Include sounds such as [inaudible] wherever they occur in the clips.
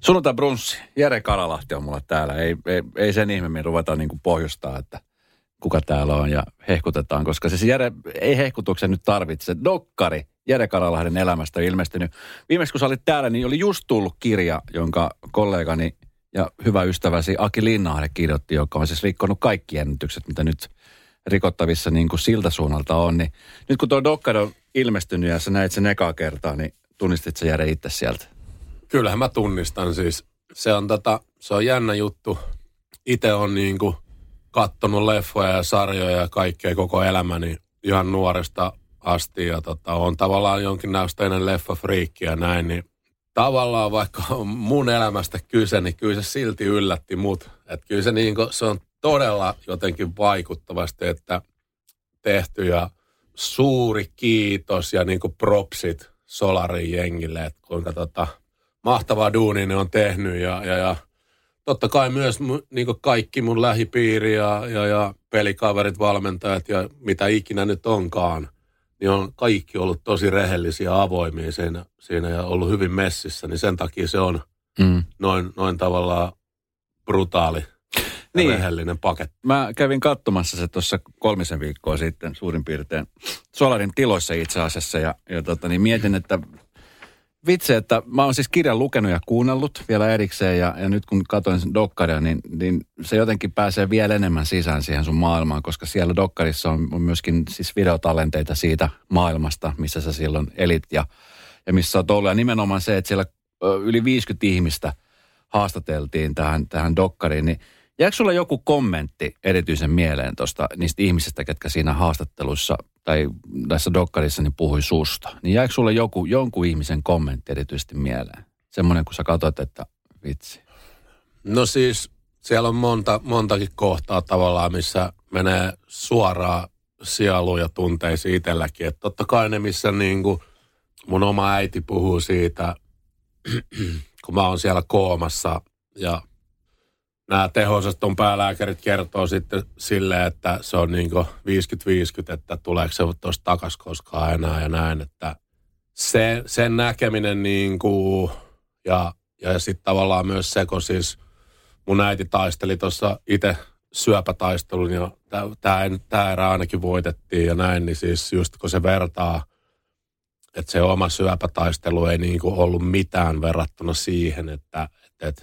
Sunnuntai brunssi. Jere Karalahti on mulla täällä. Ei, ei, ei sen ihmeemmin ruveta niin kuin pohjustaa, että kuka täällä on ja hehkutetaan, koska siis Jere ei hehkutuksen nyt tarvitse. Dokkari Jere Karalahden elämästä ilmestynyt. Viimeksi kun sä olit täällä, niin oli just tullut kirja, jonka kollegani ja hyvä ystäväsi Aki Linnahde kirjoitti, joka on siis rikkonut kaikki ennätykset, mitä nyt rikottavissa niin kuin siltä suunnalta on. Niin nyt kun tuo Dokkari on ilmestynyt ja sä näit sen ekaa kertaa, niin tunnistit sä Jere itse sieltä? Kyllähän mä tunnistan siis. Se on, tota, se on jännä juttu. Itse on niin kuin kattonut leffoja ja sarjoja ja kaikkea koko elämäni ihan nuoresta asti. Ja tota, on tavallaan jonkin näköinen leffafriikki ja näin, niin tavallaan vaikka on mun elämästä kyse, niin kyllä se silti yllätti mut. Että kyllä se, niin kuin, se on todella jotenkin vaikuttavasti, että tehty ja suuri kiitos ja niin kuin propsit Solarin jengille, että kuinka tota, mahtavaa duunia ne on tehnyt ja, ja, ja totta kai myös niin kaikki mun lähipiiri ja, ja, ja pelikaverit, valmentajat ja mitä ikinä nyt onkaan, niin on kaikki ollut tosi rehellisiä avoimia siinä, siinä ja ollut hyvin messissä, niin sen takia se on mm. noin, noin tavallaan brutaali niin. rehellinen paketti. Mä kävin katsomassa se tuossa kolmisen viikkoa sitten suurin piirtein Solarin tiloissa itse asiassa ja, ja tota, niin mietin, että vitsi, että mä oon siis kirjan lukenut ja kuunnellut vielä erikseen ja, ja nyt kun katsoin sen dokkaria, niin, niin se jotenkin pääsee vielä enemmän sisään siihen sun maailmaan, koska siellä dokkarissa on, myöskin siis videotalenteita siitä maailmasta, missä sä silloin elit ja, ja missä sä oot ollut. Ja nimenomaan se, että siellä yli 50 ihmistä haastateltiin tähän, tähän dokkariin, niin Jääkö sulla joku kommentti erityisen mieleen tuosta niistä ihmisistä, ketkä siinä haastattelussa tai tässä dokkarissa niin puhui susta? Niin jääkö sulle joku, jonkun ihmisen kommentti erityisesti mieleen? Semmoinen, kun sä katsot, että vitsi. No siis siellä on monta, montakin kohtaa tavallaan, missä menee suoraan sieluun ja tunteisiin itselläkin. Että totta kai ne, missä niin kuin mun oma äiti puhuu siitä, [clears throat] kun mä oon siellä koomassa ja nämä tehosaston päälääkärit kertoo sitten silleen, että se on niin 50-50, että tuleeko se tuosta takas koskaan enää ja näin, että se, sen näkeminen niin kuin, ja, ja sitten tavallaan myös se, kun siis mun äiti taisteli tuossa itse syöpätaistelun ja tämä erä ainakin voitettiin ja näin, niin siis just kun se vertaa, että se oma syöpätaistelu ei niin kuin ollut mitään verrattuna siihen, että, että, että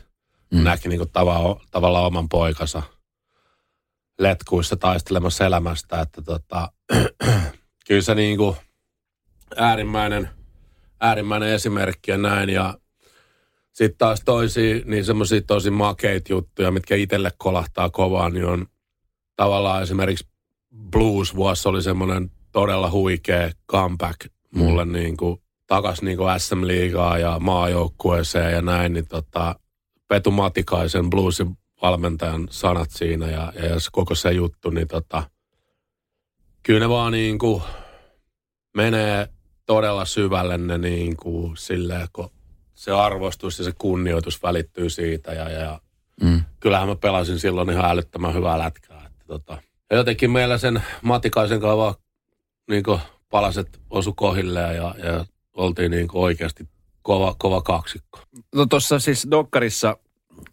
mm. näki niin kuin tava, tavallaan oman poikansa letkuissa taistelemassa elämästä, että tota, [clears throat] kyllä se niin kuin äärimmäinen, äärimmäinen esimerkki ja näin ja sitten taas toisia, niin semmoisia tosi makeita juttuja, mitkä itselle kolahtaa kovaa, niin on tavallaan esimerkiksi Blues-vuosi oli semmoinen todella huikea comeback mulle mm. niin kuin, takas niin kuin SM-liigaa ja maajoukkueeseen ja näin, niin tota, Petu Matikaisen bluesin valmentajan sanat siinä ja, ja jos koko se juttu, niin tota, kyllä ne vaan niin kuin menee todella syvälle ne niin kuin silleen, kun se arvostus ja se kunnioitus välittyy siitä ja, ja mm. kyllähän mä pelasin silloin ihan älyttömän hyvää lätkää. Että tota, ja jotenkin meillä sen Matikaisen kanssa vaan niin kuin palaset osu kohilleen ja, ja oltiin niin kuin oikeasti kova, kova kaksikko. No tuossa siis Dokkarissa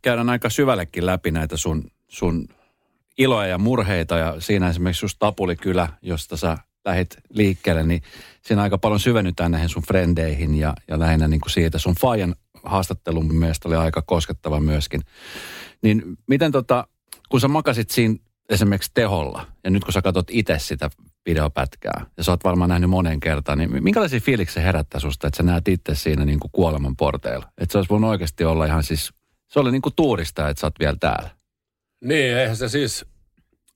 käydään aika syvällekin läpi näitä sun, sun iloja ja murheita ja siinä esimerkiksi just Tapulikylä, josta sä lähit liikkeelle, niin siinä aika paljon syvennytään näihin sun frendeihin ja, ja lähinnä niin kuin siitä. Sun Fajan haastattelun mielestä oli aika koskettava myöskin. Niin miten tota, kun sä makasit siinä esimerkiksi teholla ja nyt kun sä katsot itse sitä videopätkää ja sä oot varmaan nähnyt monen kertaan, niin minkälaisia fiiliksiä herättää susta, että sä näet itse siinä niin kuin kuoleman porteilla? Että se olisi voinut oikeasti olla ihan siis, se oli niin kuin tuurista, että sä oot vielä täällä. Niin, eihän se siis,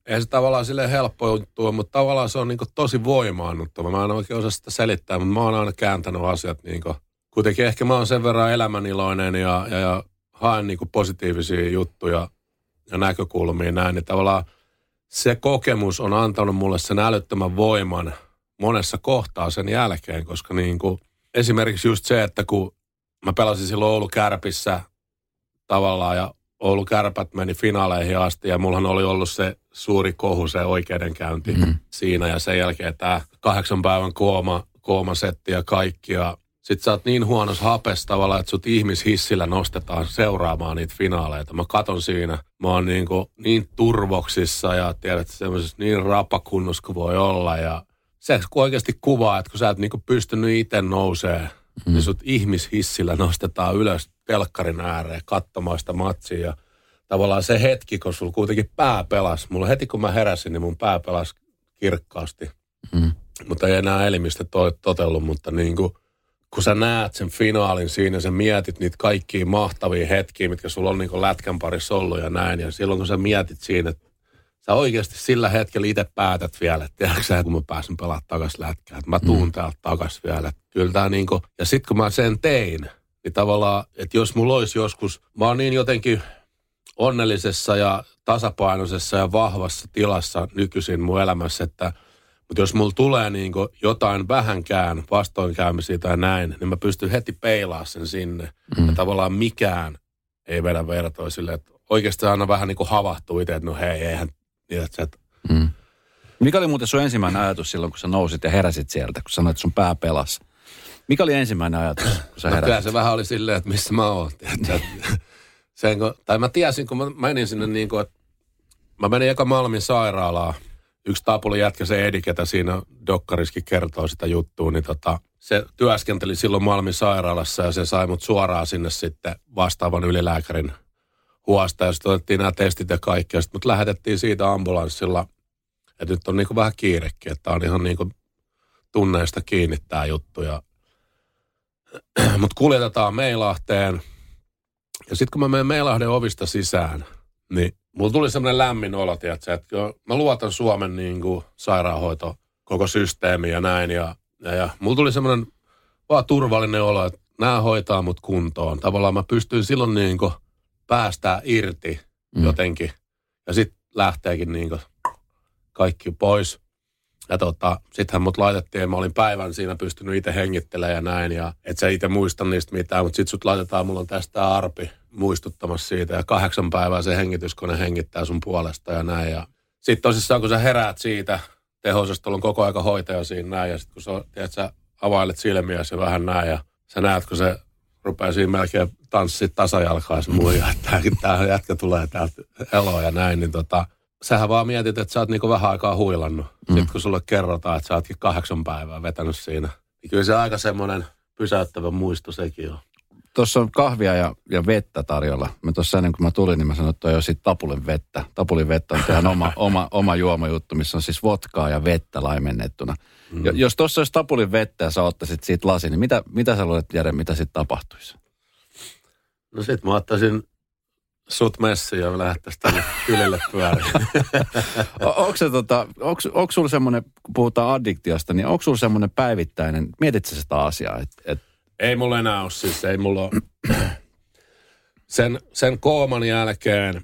eihän se tavallaan sille helppo juttu, mutta tavallaan se on niin kuin tosi voimaannuttava. Mä en oikein osaa sitä selittää, mutta mä oon aina kääntänyt asiat niin kuin, kuitenkin ehkä mä oon sen verran elämäniloinen ja, ja, ja haen niin kuin positiivisia juttuja ja näkökulmia näin, niin tavallaan se kokemus on antanut mulle sen älyttömän voiman monessa kohtaa sen jälkeen, koska niin kuin, esimerkiksi just se, että kun mä pelasin silloin Oulu Kärpissä tavallaan ja Oulu Kärpät meni finaaleihin asti ja mullahan oli ollut se suuri kohu, se oikeudenkäynti mm-hmm. siinä ja sen jälkeen tämä kahdeksan päivän kooma, koomasetti ja kaikki ja sit sä oot niin huonossa hapessa tavallaan, että sut ihmishissillä nostetaan seuraamaan niitä finaaleita. Mä katon siinä, mä oon niin, kuin, niin turvoksissa ja tiedät semmoisessa niin rapakunnossa kuin voi olla ja se oikeasti kuvaa, että kun sä et niin pystynyt itse nousee, mm. niin sut ihmishissillä nostetaan ylös telkkarin ääreen katsomaan sitä matsia. Ja tavallaan se hetki, kun sulla kuitenkin pää pelas. Mulla heti kun mä heräsin, niin mun pää pelas kirkkaasti. Mm. Mutta ei enää elimistä to- totellut, mutta niin kuin, kun sä näet sen finaalin siinä, sä mietit niitä kaikkia mahtavia hetkiä, mitkä sulla on niin lätkän parissa ollut ja näin. Ja silloin kun sä mietit siinä, että sä oikeasti sillä hetkellä itse päätät vielä, että tiedätkö kun mä pääsen pelaamaan takaisin lätkää, että mä tuun mm. täältä takaisin vielä. Että kyllä tää niinku, ja sitten kun mä sen tein, niin tavallaan, että jos mulla olisi joskus, mä oon niin jotenkin onnellisessa ja tasapainoisessa ja vahvassa tilassa nykyisin mun elämässä, että mutta jos mulla tulee niin jotain vähänkään vastoinkäymisiä tai näin, niin mä pystyn heti peilaa sen sinne. Mm. Ja tavallaan mikään ei vedä vertoa sille, että oikeasti aina vähän niin havahtuu itse, että no hei, eihän Tiedätkö, että... Mm. Mikä oli muuten sun ensimmäinen ajatus silloin, kun sä nousit ja heräsit sieltä, kun sanoit, että sun pää pelasi? Mikä oli ensimmäinen ajatus, kun sä heräsit? No kyllä se vähän oli silleen, että missä mä oon. [laughs] Sen, kun, tai mä tiesin, kun mä menin sinne niin kuin, että mä menin eka Malmin sairaalaan. Yksi taapuli jätkä, se Edi, ketä siinä dokkariskin kertoo sitä juttua, niin tota, se työskenteli silloin Malmin sairaalassa ja se sai mut suoraan sinne sitten vastaavan ylilääkärin huosta ja sitten otettiin nämä testit ja kaikki. Ja sitten mut lähetettiin siitä ambulanssilla, että nyt on niin kuin vähän kiirekin, että on ihan niin kuin tunneista kiinni tämä juttu. Ja... [clears throat] Mut kuljetetaan Meilahteen. Ja sitten kun mä menen Meilahden ovista sisään, niin mulla tuli semmoinen lämmin olo, tiedätkö, että mä luotan Suomen niin kuin sairaanhoito, koko systeemi ja näin. Ja, ja, ja mulla tuli semmoinen vaan turvallinen olo, että nämä hoitaa mut kuntoon. Tavallaan mä pystyin silloin niin kuin päästää irti mm. jotenkin. Ja sitten lähteekin niin kaikki pois. Ja tota, sittenhän mut laitettiin, mä olin päivän siinä pystynyt itse hengittelemään ja näin. Ja et sä itse muista niistä mitään, mutta sit sut laitetaan, mulla on tästä arpi muistuttamassa siitä. Ja kahdeksan päivää se hengityskone hengittää sun puolesta ja näin. Ja sitten tosissaan, kun sä heräät siitä, tehoisastolla on koko aika hoitaja siinä näin. Ja sitten kun sä, tiedät, sä availet silmiä ja vähän näin. Ja sä näet, kun se rupeaa siinä melkein tanssit tasajalkaa se muija, että tämä jätkä tulee täältä eloa ja näin, niin tota, sähän vaan mietit, että sä oot niinku vähän aikaa huilannut. Mm. Sitten kun sulle kerrotaan, että sä ootkin kahdeksan päivää vetänyt siinä, niin kyllä se aika semmoinen pysäyttävä muisto sekin on. Tuossa on kahvia ja, ja vettä tarjolla. Mä tuossa ennen kuin mä tulin, niin mä sanoin, että on jo sitten tapulin vettä. Tapulin vettä on teidän oma, [laughs] oma, oma juomajuttu, missä on siis vodkaa ja vettä laimennettuna. Mm. Jos tuossa olisi tapulin vettä ja sä ottaisit siitä lasi, niin mitä, mitä sä luulet, Jere, mitä sitten tapahtuisi? No sit mä ottaisin sut messiin ja lähdettäisiin tänne ylelle pyöriin. [laughs] onko se tota, onko, onko sulla semmoinen, kun puhutaan addiktiosta, niin onko sulla semmoinen päivittäinen, mietitkö sitä asiaa? Et, et... Ei mulla enää ole siis, ei mulla ole. [clears throat] sen, sen kooman jälkeen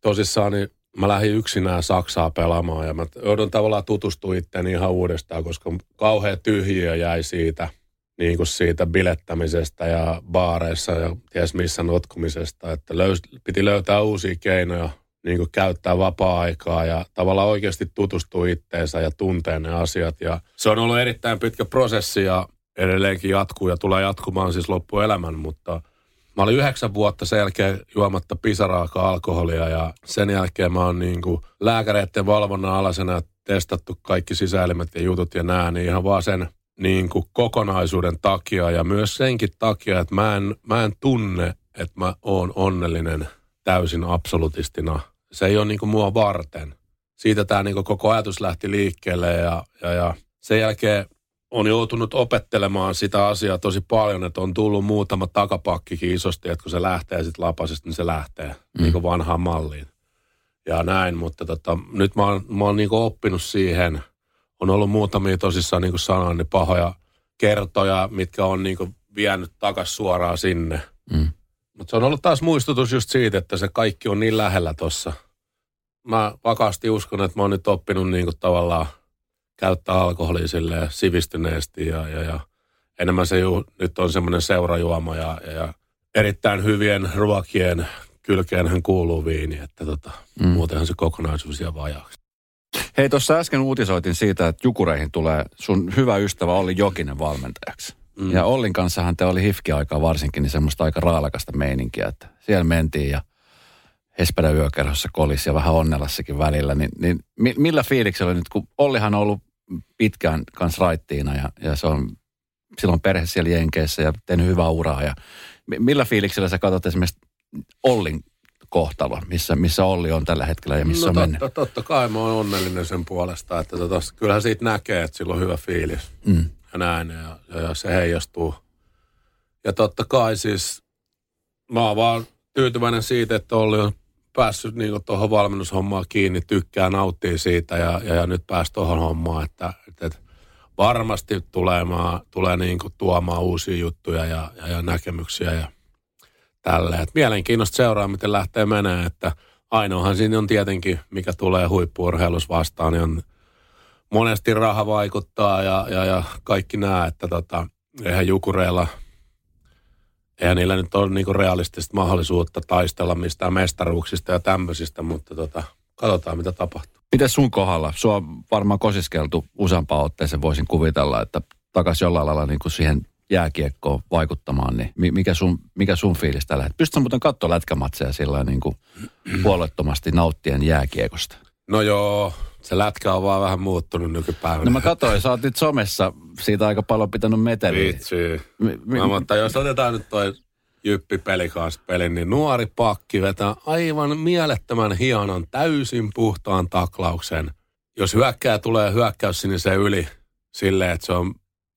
tosissaan niin mä lähdin yksinään Saksaa pelaamaan ja mä joudun tavallaan tutustua itseäni ihan uudestaan, koska kauhea tyhjiö jäi siitä, niin kuin siitä bilettämisestä ja baareissa ja ties missä notkumisesta, että löys, piti löytää uusia keinoja niin kuin käyttää vapaa-aikaa ja tavallaan oikeasti tutustua itteensä ja tuntea ne asiat. Ja se on ollut erittäin pitkä prosessi ja edelleenkin jatkuu ja tulee jatkumaan siis loppuelämän, mutta – Mä olin yhdeksän vuotta sen jälkeen juomatta pisaraakaan alkoholia ja sen jälkeen mä oon niin kuin lääkäreiden valvonnan alasena testattu kaikki sisäelimet ja jutut ja nää, niin ihan vaan sen niin kuin kokonaisuuden takia ja myös senkin takia, että mä en, mä en tunne, että mä oon onnellinen täysin absolutistina. Se ei ole niin kuin mua varten. Siitä tämä niin koko ajatus lähti liikkeelle ja, ja, ja sen jälkeen on joutunut opettelemaan sitä asiaa tosi paljon, että on tullut muutama takapakkikin isosti, että kun se lähtee sitten lapasesta, niin se lähtee mm. niin kuin vanhaan malliin. Ja näin, mutta tota, nyt mä oon, mä oon niin kuin oppinut siihen. On ollut muutamia tosissaan, niin kuin sanoin, niin pahoja kertoja, mitkä on niin kuin vienyt takas suoraan sinne. Mm. Mutta se on ollut taas muistutus just siitä, että se kaikki on niin lähellä tuossa. mä vakaasti uskon, että mä oon nyt oppinut niin kuin tavallaan käyttää alkoholia silleen sivistyneesti ja, ja, ja enemmän se ju, nyt on semmoinen seurajuoma ja, ja, ja erittäin hyvien ruokien kylkeenhän kuuluu viini, että tota, mm. muutenhan se kokonaisuus jää vajaaksi. Hei, tuossa äsken uutisoitin siitä, että Jukureihin tulee sun hyvä ystävä Olli Jokinen valmentajaksi. Mm. Ja Ollin kanssahan te oli hifki-aikaa varsinkin, niin semmoista aika raalakasta meininkiä, että siellä mentiin ja Hesperä yökerhossa kolis ja vähän Onnelassakin välillä, niin, niin millä fiiliksellä nyt, kun Ollihan on ollut pitkään kanssa raittiina ja, ja se on silloin perhe siellä Jenkeissä ja tehnyt hyvää uraa ja millä fiiliksellä sä katsot esimerkiksi Ollin kohtalo, missä, missä Olli on tällä hetkellä ja missä no, on totta, mennyt? Totta kai mä oon onnellinen sen puolesta, että tota, kyllähän siitä näkee, että sillä on hyvä fiilis mm. ja näin ja, ja, ja se heijastuu. Ja totta kai siis mä oon vaan tyytyväinen siitä, että Olli on päässyt niin tuohon valmennushommaan kiinni, tykkää, nauttii siitä ja, ja, ja nyt pääsi tuohon hommaan, että, että, että varmasti tulee, tulee niin tuomaan uusia juttuja ja, ja, ja näkemyksiä ja tälleen. Et mielenkiinnosta seuraa, miten lähtee menee, että ainoahan siinä on tietenkin, mikä tulee huippuurheilus vastaan, niin on monesti raha vaikuttaa ja, ja, ja kaikki nämä, että tota, eihän jukureilla, eihän niillä nyt ole niinku realistista mahdollisuutta taistella mistään mestaruuksista ja tämmöisistä, mutta tota, katsotaan mitä tapahtuu. Miten sun kohdalla? Sua on varmaan kosiskeltu useampaan otteeseen, voisin kuvitella, että takaisin jollain lailla niin kuin siihen jääkiekkoon vaikuttamaan, niin mikä sun, mikä sun fiilis tällä hetkellä? Pystytkö muuten katsoa lätkämatseja sillä niin kuin [clears throat] puolettomasti nauttien jääkiekosta? No joo, se lätkä on vaan vähän muuttunut nykypäivänä. No mä katsoin, sä oot nyt somessa siitä aika paljon pitänyt meteliä. Vitsi. Mi- mi- mutta jos otetaan nyt toi Jyppi pelikaas peli, niin nuori pakki vetää aivan mielettömän hienon, täysin puhtaan taklauksen. Jos hyökkää tulee hyökkäys se yli silleen, että se on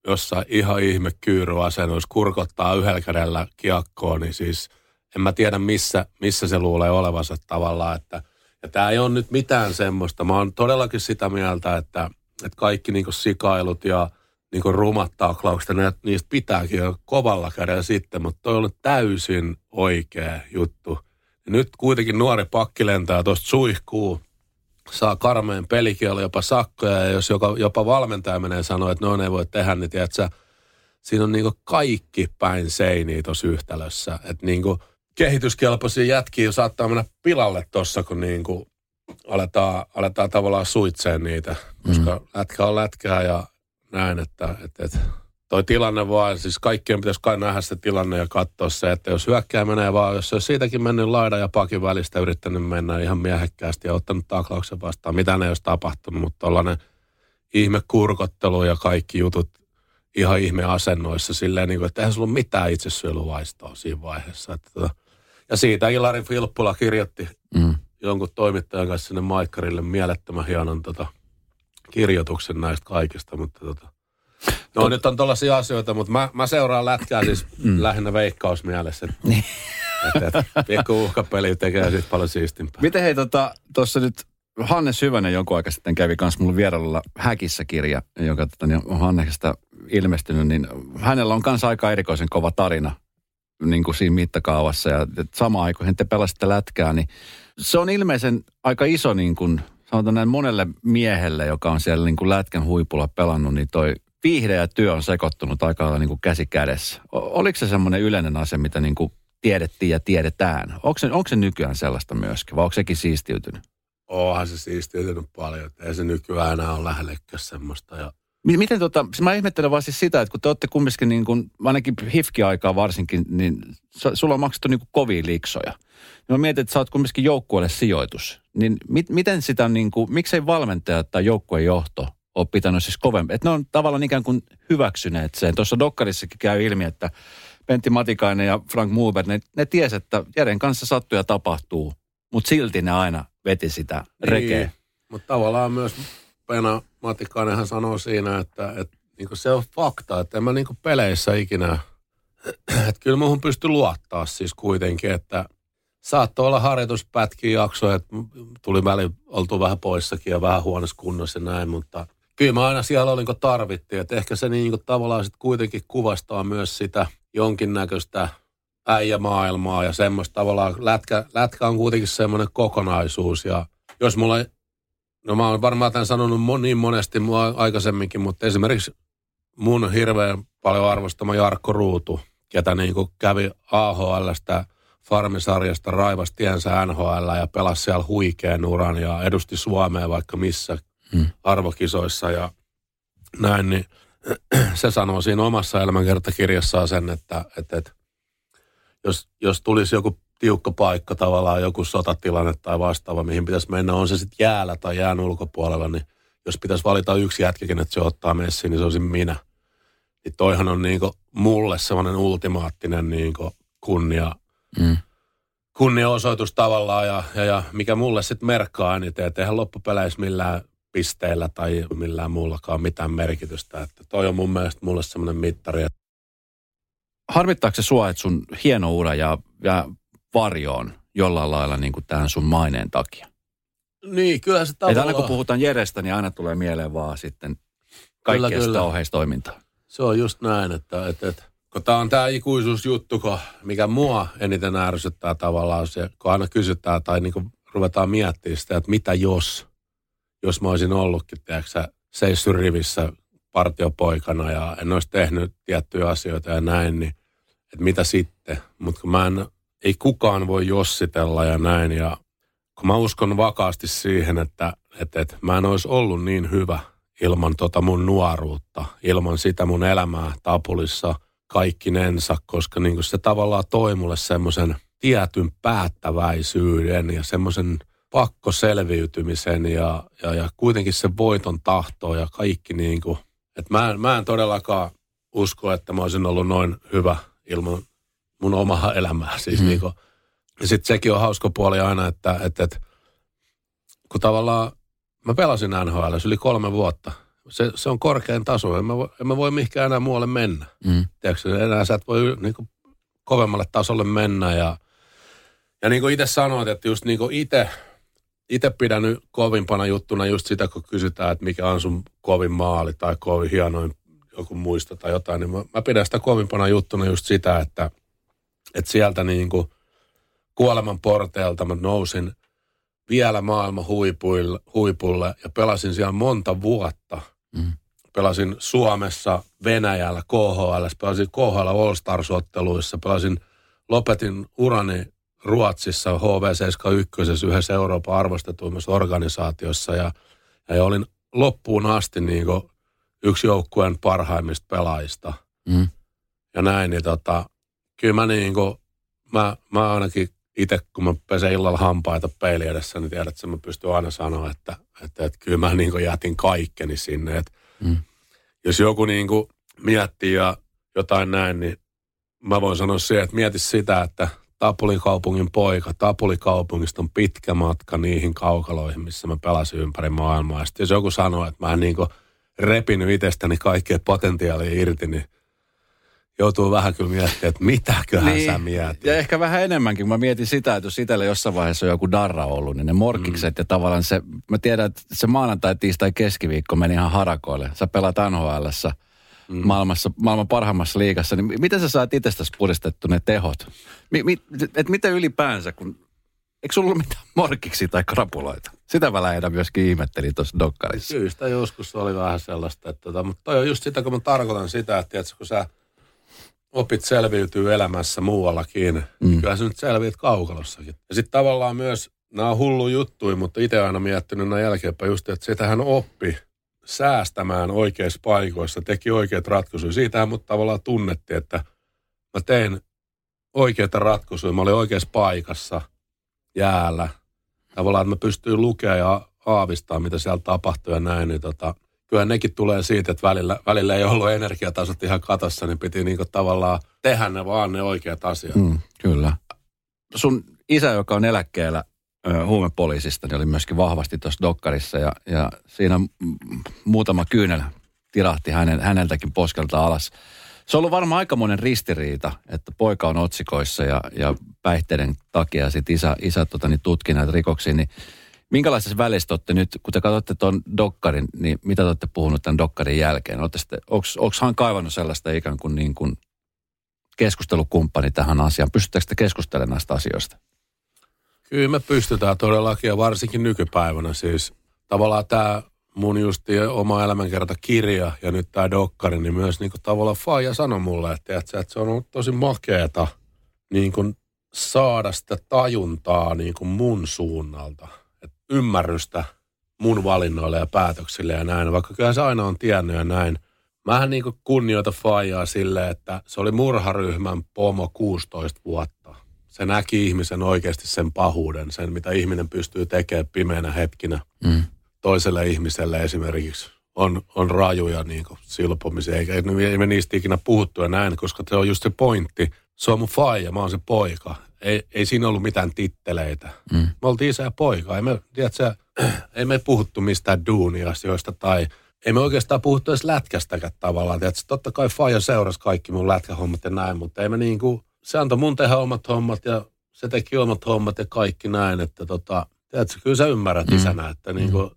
jossain ihan ihme kyyryasennus, kurkottaa yhdellä kädellä kiekkoon, niin siis en mä tiedä missä, missä se luulee olevansa tavallaan, että ja tämä ei ole nyt mitään semmoista. Mä oon todellakin sitä mieltä, että, että kaikki niinku sikailut ja niinku rumat taklaukset, niistä pitääkin jo kovalla kädellä sitten, mutta toi on täysin oikea juttu. Ja nyt kuitenkin nuori pakki lentää tuosta suihkuu saa karmeen pelikielä jopa sakkoja, ja jos joka, jopa valmentaja menee sanoa, että noin ei voi tehdä, niin tiedätkö, siinä on niinku kaikki päin seiniä tuossa yhtälössä. Että niinku kehityskelpoisia jätkiä saattaa mennä pilalle tuossa, kun niinku aletaan, aletaan tavallaan suitseen niitä, koska mm. lätkä on lätkää ja näin, että, että, että toi tilanne vaan, siis kaikkien pitäisi kai nähdä se tilanne ja katsoa se, että jos hyökkää menee vaan, jos se olisi siitäkin mennyt laidan ja pakin välistä yrittänyt mennä ihan miehekkäästi ja ottanut taklauksen vastaan, mitä ne olisi tapahtunut, mutta tollainen ihme kurkottelu ja kaikki jutut ihan ihme asennoissa silleen, niin kuin, että eihän sulla ole mitään itsesuojeluvaistoa siinä vaiheessa. Että, tota, ja siitä Ilari Filppula kirjoitti mm. jonkun toimittajan kanssa sinne Maikkarille mielettömän hienon tota, kirjoituksen näistä kaikista, mutta tota, No nyt on tällaisia asioita, mutta mä, mä seuraan lätkää siis [clears throat] mm. lähinnä veikkausmielessä. [laughs] Niin. Pikku uhkapeli tekee siitä paljon siistimpää. Miten hei tuossa tota, nyt Hannes Hyvänen jonkun aika sitten kävi kanssa mulla vierailulla Häkissä kirja, joka tota, niin on Hanneksesta ilmestynyt, niin hänellä on kanssa aika erikoisen kova tarina niin kuin siinä mittakaavassa. Ja sama aikoihin te pelasitte lätkää, niin se on ilmeisen aika iso niin kuin, sanotaan näin monelle miehelle, joka on siellä niin kuin lätkän huipulla pelannut, niin toi viihde ja työ on sekoittunut aika lailla niin kuin käsi kädessä. Oliko se semmoinen yleinen asia, mitä niin kuin tiedettiin ja tiedetään? Onko se, onko se nykyään sellaista myöskin, vai onko sekin siistiytynyt? Onhan se siistiytynyt paljon, ei se nykyään enää ole lähellekään semmoista. Ja... Miten tota, mä ihmettelen vaan siis sitä, että kun te olette kumminkin niin kuin, ainakin hifki-aikaa varsinkin, niin sulla on maksettu niin kuin kovia liksoja. Mä mietin, että sä oot kumminkin joukkueelle sijoitus. Niin mit, miten sitä niin kuin, miksei valmentaja tai joukkueen johto ole pitänyt siis kovemmin. Että ne on tavallaan ikään kuin hyväksyneet sen. Tuossa Dokkarissakin käy ilmi, että Pentti Matikainen ja Frank Muber, ne, ne tiesi, että Jeren kanssa sattuu ja tapahtuu, mutta silti ne aina veti sitä rekeä. Niin, mutta tavallaan myös Pena Matikainenhan sanoo siinä, että, että niin se on fakta, että en mä niin peleissä ikinä, [clears throat] että kyllä muuhun pysty luottaa siis kuitenkin, että saattoi olla harjoituspätkiä jaksoja, että tuli väli oltu vähän poissakin ja vähän huonossa kunnossa ja näin, mutta – kyllä mä aina siellä olin, kun tarvittiin. Että ehkä se niin kuin tavallaan sit kuitenkin kuvastaa myös sitä jonkinnäköistä äijämaailmaa ja semmoista tavallaan, lätkä, lätkä on kuitenkin semmoinen kokonaisuus ja jos mulla ei, no mä oon varmaan tämän sanonut niin monesti mua aikaisemminkin, mutta esimerkiksi mun hirveän paljon arvostama Jarkko Ruutu, ketä niin kuin kävi AHLstä farmisarjasta raivasi tiensä NHL ja pelasi siellä huikean uran ja edusti Suomea vaikka missä hmm. arvokisoissa ja näin, niin [clears throat] se sanoo siinä omassa elämänkertakirjassaan sen, että, että, että jos, jos tulisi joku tiukka paikka tavallaan, joku sotatilanne tai vastaava, mihin pitäisi mennä, on se sitten jäällä tai jään ulkopuolella, niin jos pitäisi valita yksi jätkäkin, että se ottaa messiin, niin se olisi minä. Niin toihan on niinku mulle semmoinen ultimaattinen niinku kunnia, mm. kunniaosoitus tavallaan ja, ja, ja mikä mulle sitten merkkaa eniten, että eihän loppupeleissä millään pisteillä tai millään muullakaan mitään merkitystä. Että toi on mun mielestä mulle semmoinen mittari. Harmittaako se sua, että sun hieno ura ja, ja varjoon jollain lailla niin kuin tämän sun maineen takia? Niin, kyllä se tavallaan... Että aina kun puhutaan Jerestä, niin aina tulee mieleen vaan sitten kaikkea kyllä, sitä oheistoimintaa. Se on just näin, että, että, että kun tämä on tämä ikuisuusjuttu, mikä mua eniten ärsyttää tavallaan, se, kun aina kysytään tai niin kuin ruvetaan miettimään sitä, että mitä jos, jos mä olisin ollutkin, tiedätkö seissyt rivissä partiopoikana ja en olisi tehnyt tiettyjä asioita ja näin, niin että mitä sitten. Mutta mä en, ei kukaan voi jossitella ja näin ja kun mä uskon vakaasti siihen, että, että, että mä en olisi ollut niin hyvä ilman tota mun nuoruutta, ilman sitä mun elämää Tapulissa kaikkinensa, koska niin se tavallaan toi mulle semmoisen tietyn päättäväisyyden ja semmoisen pakkoselviytymisen ja, ja, ja kuitenkin se voiton tahto ja kaikki niin kuin, että mä en, mä en todellakaan usko, että mä olisin ollut noin hyvä ilman mun omaa elämää. Siis mm. niin kuin, ja sitten sekin on hauska puoli aina, että, että, että kun tavallaan mä pelasin NHL yli kolme vuotta. Se, se on korkein taso. En mä, voi, en mä voi mihinkään enää muualle mennä. Mm. Tiedätkö, enää sä et voi niin kuin, kovemmalle tasolle mennä. Ja, ja niin kuin itse sanoit, että just niin kuin itse itse pidän kovimpana juttuna just sitä, kun kysytään, että mikä on sun kovin maali tai kovin hienoin joku muisto tai jotain, niin mä, mä pidän sitä kovimpana juttuna just sitä, että, että sieltä niin kuin – kuoleman porteelta mä nousin vielä maailman huipuille, huipulle ja pelasin siellä monta vuotta. Mm. Pelasin Suomessa, Venäjällä, KHL, pelasin KHL All-Stars-otteluissa, pelasin, lopetin urani Ruotsissa HV71 yhdessä Euroopan arvostetuimmassa organisaatiossa ja, ja olin loppuun asti niin yksi joukkueen parhaimmista pelaajista. Mm. Ja näin, niin tota, kyllä mä, niin kuin, mä, mä ainakin itse, kun mä pesen illalla hampaita peili edessä, niin tiedät, että mä pystyn aina sanoa, että, että, että kyllä mä niin jätin kaikkeni sinne. Että mm. Jos joku niin miettii ja jotain näin, niin mä voin sanoa se, että mieti sitä, että Tapulin kaupungin poika, Tapulikaupungista on pitkä matka niihin kaukaloihin, missä mä pelasin ympäri maailmaa. Ja jos joku sanoo, että mä en niin repinyt itsestäni kaikkea potentiaalia irti, niin joutuu vähän kyllä miettimään, että mitäköhän niin. sä mietit. Ja ehkä vähän enemmänkin. Mä mietin sitä, että jos itsellä jossain vaiheessa on joku darra ollut, niin ne morkikset mm. ja tavallaan se, mä tiedän, että se maanantai, tiistai, keskiviikko meni ihan harakoille. Sä pelaat nhl mm. maailmassa, maailman parhaimmassa liigassa, niin miten sä saat itsestäsi puristettu ne tehot? Mi, mi, et miten ylipäänsä, kun Eikö sulla ollut mitään morkiksi tai krapuloita? Sitä mä lähdän myöskin ihmettelin tuossa dokkarissa. Kyllä sitä joskus oli vähän sellaista, että tota, mutta toi on just sitä, kun mä tarkoitan sitä, että tiedätkö, kun sä opit selviytyy elämässä muuallakin. Mm. Kyllä sä nyt selviät kaukalossakin. Ja sitten tavallaan myös, nämä on hullu juttuja, mutta itse aina miettinyt näin jälkeenpäin just, että sitähän oppi säästämään oikeissa paikoissa, teki oikeat ratkaisuja. Siitähän mut tavallaan tunnettiin, että mä tein oikeita ratkaisuja. Mä olin oikeassa paikassa jäällä. Tavallaan, että mä pystyin lukemaan ja aavistaa, mitä siellä tapahtui ja näin. Niin tota, kyllä nekin tulee siitä, että välillä, välillä ei ollut energiatasot ihan katossa, niin piti niinku tavallaan tehdä ne vaan ne oikeat asiat. Mm, kyllä. Sun isä, joka on eläkkeellä huumepoliisista, niin oli myöskin vahvasti tuossa dokkarissa ja, ja siinä muutama kyynel tirahti hänen, häneltäkin poskelta alas. Se on ollut varmaan aikamoinen ristiriita, että poika on otsikoissa ja, ja päihteiden takia sitten isä, isä tota, niin tutki näitä rikoksia, niin Minkälaisessa välissä olette nyt, kun te katsotte tuon dokkarin, niin mitä te olette puhunut tämän dokkarin jälkeen? Onko hän kaivannut sellaista ikään kuin, niin kuin keskustelukumppani tähän asiaan? Pystyttekö te keskustelemaan näistä asioista? Kyllä me pystytään todellakin ja varsinkin nykypäivänä siis. Tavallaan tämä mun justi oma elämänkerta kirja ja nyt tämä dokkari, niin myös niin kuin tavallaan Faija sanoi mulle, että, että se on ollut tosi makeeta niin kuin saada sitä tajuntaa niin kuin mun suunnalta. Et ymmärrystä mun valinnoille ja päätöksille ja näin, vaikka kyllä se aina on tiennyt ja näin. Mähän niin kuin kunnioita Faijaa silleen, että se oli murharyhmän pomo 16 vuotta. Se näki ihmisen oikeasti sen pahuuden, sen mitä ihminen pystyy tekemään pimeänä hetkinä. Mm toiselle ihmiselle esimerkiksi on, on rajuja niin silpomisia, eikä ei me niistä ikinä puhuttu ja näin, koska se on just se pointti. Se on mun faija, mä oon se poika. Ei, ei siinä ollut mitään titteleitä. Mm. Me oltiin isä ja poika. Ei me, tiedätkö, [clears throat] ei me puhuttu mistään duuniasioista tai ei me oikeastaan puhuttu edes lätkästäkään tavallaan. Tiedätkö, totta kai faija seurasi kaikki mun lätkähommat ja näin, mutta ei me niin kuin, se antoi mun tehdä omat hommat ja se teki omat hommat ja kaikki näin, että tota, tiedätkö, kyllä sä ymmärrät mm. isänä, että niin kuin, mm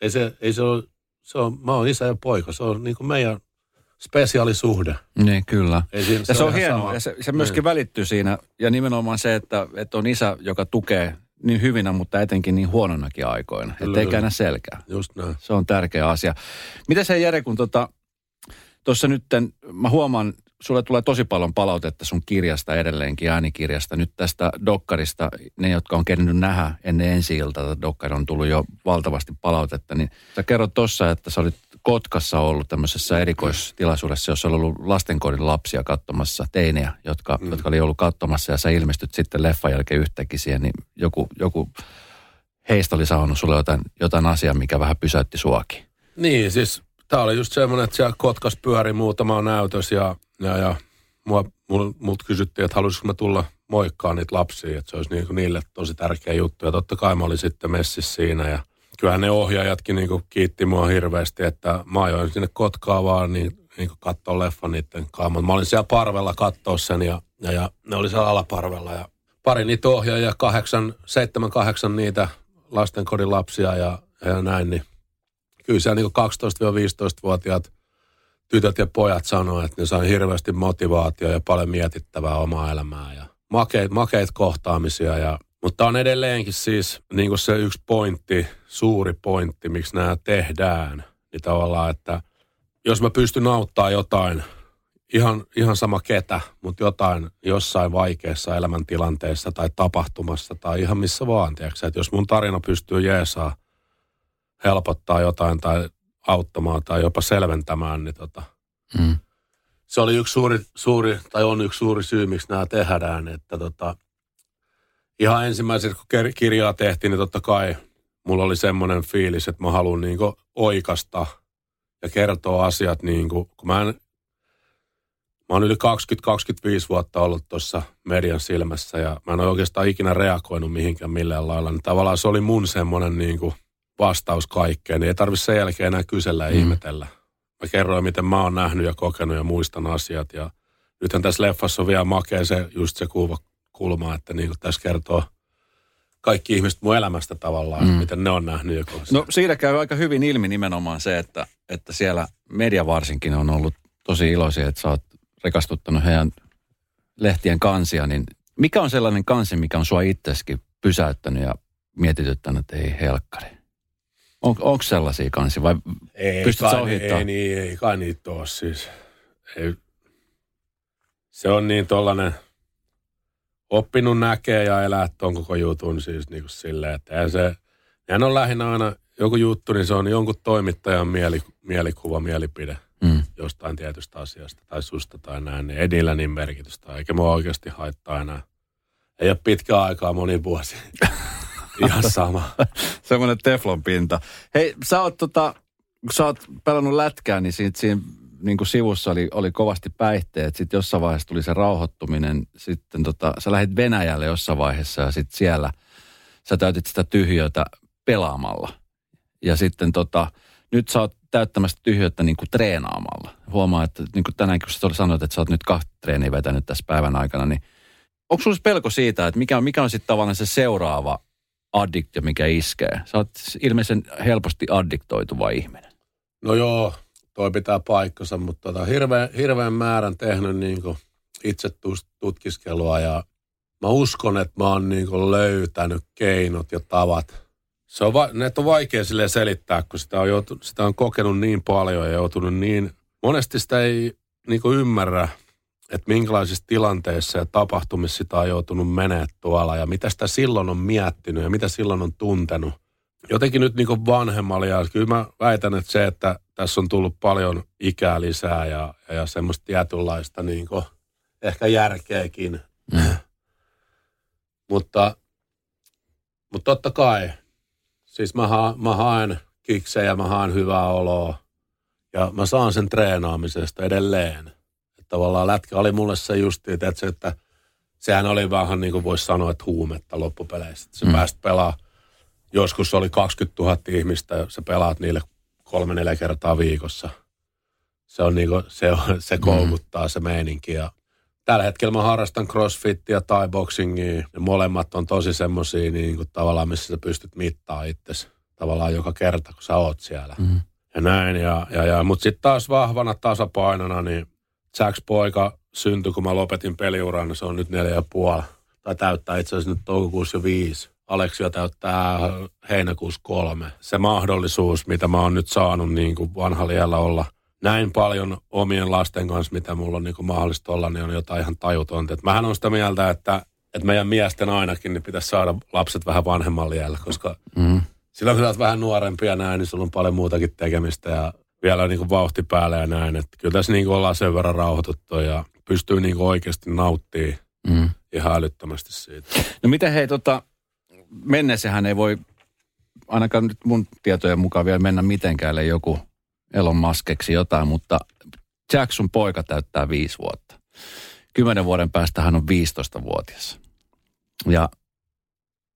ei se, ei se ole, se on, mä oon isä ja poika, se on niin kuin meidän spesiaalisuhde. Niin, kyllä. Ei siinä, se ja se on hienoa, sama. ja se, se myöskin niin. välittyy siinä, ja nimenomaan se, että, että on isä, joka tukee niin hyvinä, mutta etenkin niin huononakin aikoina, ettei käännä selkää. Just näin. Se on tärkeä asia. Mitä se Jere, kun tuota, tuossa nytten, mä huomaan, sulle tulee tosi paljon palautetta sun kirjasta edelleenkin, äänikirjasta. Nyt tästä Dokkarista, ne jotka on kerännyt nähdä ennen ensi iltaa, Dokkari on tullut jo valtavasti palautetta, niin sä kerrot tuossa, että sä olit Kotkassa ollut tämmöisessä erikoistilaisuudessa, jossa oli ollut lastenkodin lapsia katsomassa, teinejä, jotka, mm. jotka oli ollut katsomassa ja sä ilmestyt sitten leffan jälkeen yhtäkkiä siihen, niin joku, joku heistä oli saanut sulle jotain, jotain asiaa, mikä vähän pysäytti suakin. Niin, siis Tämä oli just semmoinen, että siellä Kotkas pyöri muutama näytös ja, ja, ja mua, mul, kysyttiin, että haluaisinko mä tulla moikkaa niitä lapsia, että se olisi niinku niille tosi tärkeä juttu. Ja totta kai mä olin sitten messissä siinä ja kyllähän ne ohjaajatkin niinku kiitti mua hirveästi, että mä ajoin sinne Kotkaa vaan niin, niinku katsoa leffan niiden kanssa. Mä olin siellä parvella katsoa sen ja, ja, ja ne oli siellä alaparvella ja pari niitä ohjaajia, kahdeksan, seitsemän, kahdeksan niitä lastenkodin lapsia ja, ja näin, niin kyllä siellä niin 12-15-vuotiaat tytöt ja pojat sanoo, että ne saa hirveästi motivaatio ja paljon mietittävää omaa elämää ja makeit, makeit kohtaamisia. Ja, mutta on edelleenkin siis niin kuin se yksi pointti, suuri pointti, miksi nämä tehdään. Niin tavallaan, että jos mä pystyn auttaa jotain, ihan, ihan sama ketä, mutta jotain jossain vaikeassa elämäntilanteessa tai tapahtumassa tai ihan missä vaan, tiedätkö, että jos mun tarina pystyy jeesaa helpottaa jotain tai auttamaan tai jopa selventämään, niin tota, mm. se oli yksi suuri, suuri, tai on yksi suuri syy, miksi nämä tehdään, että tota, ihan ensimmäisenä, kun kirjaa tehtiin, niin totta kai mulla oli semmoinen fiilis, että mä haluan niin oikasta ja kertoa asiat niin kuin, kun mä en, mä oon yli 20-25 vuotta ollut tuossa median silmässä ja mä en ole oikeastaan ikinä reagoinut mihinkään millään lailla, niin tavallaan se oli mun semmoinen niin kuin, vastaus kaikkeen, niin ei tarvitse sen jälkeen enää kysellä ja mm. ihmetellä. Mä kerroin, miten mä oon nähnyt ja kokenut ja muistan asiat. Ja nythän tässä leffassa on vielä makea se, just se kuva, kulma, että niin kuin tässä kertoo kaikki ihmiset mun elämästä tavallaan, mm. miten ne on nähnyt. Joku no siitä käy aika hyvin ilmi nimenomaan se, että, että siellä media varsinkin on ollut tosi iloisia, että sä oot rekastuttanut heidän lehtien kansia, niin mikä on sellainen kansi, mikä on sua itseskin pysäyttänyt ja mietityttänyt, että ei helkkari? On, onko sellaisia kansi vai ei, pystytkö kai, ohittaa? Ei, niin, ei kai niitä ole siis. Ei. Se on niin tollanen oppinut näkee ja elää ton koko jutun siis niin kuin silleen, että se, nehän on lähinnä aina joku juttu, niin se on jonkun toimittajan mieli, mielikuva, mielipide mm. jostain tietystä asiasta tai susta tai näin, niin ei niillä niin merkitystä, eikä mua oikeasti haittaa enää. Ei ole pitkä aikaa, moni vuosi. [laughs] Ihan sama. [laughs] Semmoinen teflon pinta. Hei, sä oot, tota, kun sä oot pelannut lätkää, niin siitä, siinä niin kuin sivussa oli, oli kovasti päihteet. Sitten jossain vaiheessa tuli se rauhoittuminen. Sitten tota, sä lähdit Venäjälle jossain vaiheessa ja sitten siellä sä täytit sitä tyhjötä pelaamalla. Ja sitten tota, nyt sä oot täyttämässä tyhjötä niin kuin treenaamalla. Huomaa, että niin kuin tänään kun sä sanoit, että sä oot nyt kahta treeniä vetänyt tässä päivän aikana, niin onko sulla pelko siitä, että mikä, mikä on sitten tavallaan se seuraava addiktio, mikä iskee. Sä oot ilmeisen helposti addiktoituva ihminen. No joo, toi pitää paikkansa, mutta tota, hirveän, hirveän määrän tehnyt niin itse tutkiskelua ja mä uskon, että mä oon niin löytänyt keinot ja tavat. Se on, va- ne on vaikea sille selittää, kun sitä on, joutu, sitä on kokenut niin paljon ja joutunut niin, monesti sitä ei niin ymmärrä, että minkälaisissa tilanteissa ja tapahtumissa sitä on joutunut menemään tuolla ja mitä sitä silloin on miettinyt ja mitä silloin on tuntenut. Jotenkin nyt niin vanhemmalla ja kyllä mä väitän, että se, että tässä on tullut paljon ikää lisää ja, ja semmoista tietynlaista niin ehkä järkeäkin. Mm. mutta, mutta totta kai, siis mä, ha, mä haen kiksejä, mä haen hyvää oloa ja mä saan sen treenaamisesta edelleen tavallaan lätkä oli mulle se justi, että, se, että sehän oli vähän niin kuin voisi sanoa, että huumetta loppupeleissä. Että sä mm. pääst pelaa, joskus oli 20 000 ihmistä sä pelaat niille kolme, neljä kertaa viikossa. Se on niin kuin, se, on, se koukuttaa mm. se meininki ja tällä hetkellä mä harrastan crossfittia tai boxingia. Ja molemmat on tosi semmosia niin kuin tavallaan, missä sä pystyt mittaa itsesi tavallaan joka kerta, kun sä oot siellä. Mm. Ja näin. Ja, ja, ja. Mutta sitten taas vahvana tasapainona, niin Jacks poika syntyi, kun mä lopetin peliuran, niin se on nyt neljä ja puoli. Tai täyttää itse asiassa nyt toukokuussa jo viisi. Aleksio täyttää heinäkuussa kolme. Se mahdollisuus, mitä mä oon nyt saanut niin kuin vanhalla olla näin paljon omien lasten kanssa, mitä mulla on niin kuin mahdollista olla, niin on jotain ihan tajutonta. Et mähän on sitä mieltä, että, että meidän miesten ainakin niin pitäisi saada lapset vähän vanhemmalla iällä, koska mm. silloin kun sä oot vähän nuorempia näin, niin sulla on paljon muutakin tekemistä ja vielä niin kuin vauhti päällä ja näin. Että kyllä tässä niin kuin ollaan sen verran rauhoituttu ja pystyy niin kuin oikeasti nauttimaan mm. ihan älyttömästi siitä. No miten hei, tota, mennessähän ei voi ainakaan nyt mun tietojen mukaan vielä mennä mitenkään, joku Elon Muskeksi jotain, mutta Jackson poika täyttää viisi vuotta. Kymmenen vuoden päästä hän on 15-vuotias. Ja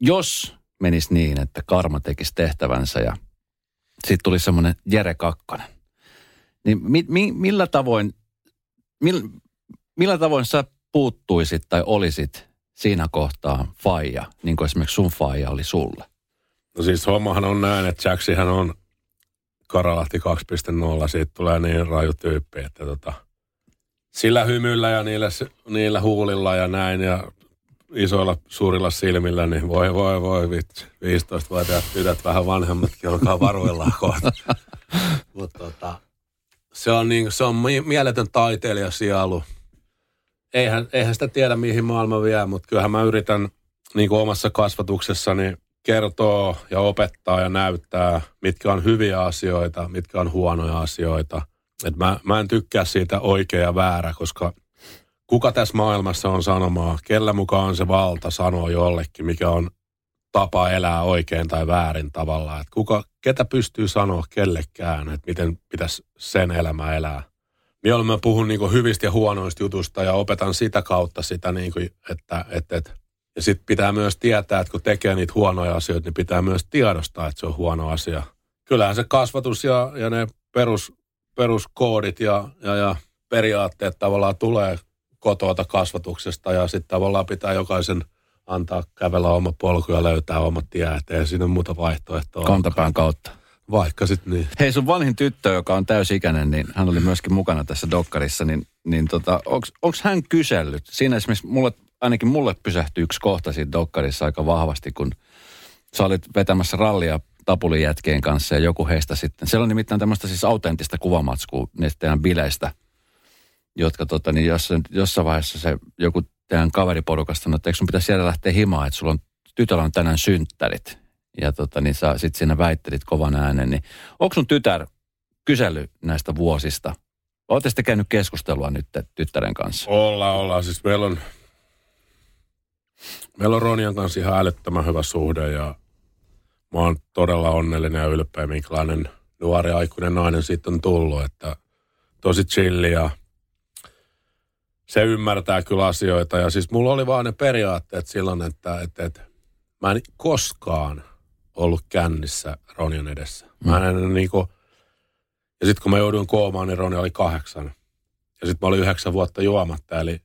jos menisi niin, että karma tekisi tehtävänsä ja sitten tuli semmoinen Jere Kakkonen. Niin mi, mi, millä tavoin, millä, millä tavoin sä puuttuisit tai olisit siinä kohtaa faija, niin kuin esimerkiksi sun faija oli sulle? No siis hommahan on näin, että Jacksihän on Karalahti 2.0, siitä tulee niin raju tyyppi, että tota, sillä hymyllä ja niillä, niillä huulilla ja näin ja isoilla suurilla silmillä, niin voi voi voi vitsi. 15-vuotiaat tytöt vähän vanhemmatkin alkaa varuillaan kohta. [laughs] Mutta tota, se on, niin, se on mieletön taiteilija sielu. Eihän, eihän sitä tiedä, mihin maailma vie, mutta kyllähän mä yritän niin kuin omassa kasvatuksessani kertoa ja opettaa ja näyttää, mitkä on hyviä asioita, mitkä on huonoja asioita. Et mä, mä en tykkää siitä oikea ja väärä, koska – kuka tässä maailmassa on sanomaa, kellä mukaan on se valta sanoa jollekin, mikä on tapa elää oikein tai väärin tavallaan. Että kuka, ketä pystyy sanoa kellekään, että miten pitäisi sen elämä elää. Mieluummin mä puhun niin hyvistä ja huonoista jutusta ja opetan sitä kautta sitä, niin kuin, että, että, että ja sitten pitää myös tietää, että kun tekee niitä huonoja asioita, niin pitää myös tiedostaa, että se on huono asia. Kyllähän se kasvatus ja, ja ne perus, peruskoodit ja, ja, ja periaatteet tavallaan tulee kotoota kasvatuksesta ja sitten tavallaan pitää jokaisen antaa kävellä oma polku ja löytää omat tie, ei siinä muuta vaihtoehtoa. Kantapään kautta. Vaikka sitten niin. Hei sun vanhin tyttö, joka on täysikäinen, niin hän oli myöskin mukana tässä dokkarissa, niin, niin tota, onko hän kysellyt? Siinä esimerkiksi mulle, ainakin mulle pysähtyi yksi kohta siinä dokkarissa aika vahvasti, kun sä olit vetämässä rallia tapulijätkien kanssa ja joku heistä sitten. Siellä on nimittäin tämmöistä siis autenttista kuvamatskua niistä bileistä – jotka tota, niin jos, jossain vaiheessa se joku teidän kaveriporukasta sanoi, että eikö sun pitäisi sieltä lähteä himaan, että sulla on, tytöllä on tänään synttärit. Ja tota, niin sä sitten siinä väittelit kovan äänen, niin onko sun tytär kysely näistä vuosista? Olette sitten käynyt keskustelua nyt tyttären kanssa? Ollaan, ollaan. Siis meillä on, meillä on Ronian kanssa ihan älyttömän hyvä suhde ja mä oon todella onnellinen ja ylpeä, minkälainen nuori aikuinen nainen siitä on tullut, että tosi chilli ja se ymmärtää kyllä asioita. Ja siis mulla oli vaan ne periaatteet silloin, että, että, että mä en koskaan ollut kännissä Ronian edessä. Mä en mm. niin kuin, ja sitten kun mä jouduin koomaan, niin Roni oli kahdeksan. Ja sitten mä olin yhdeksän vuotta juomatta, eli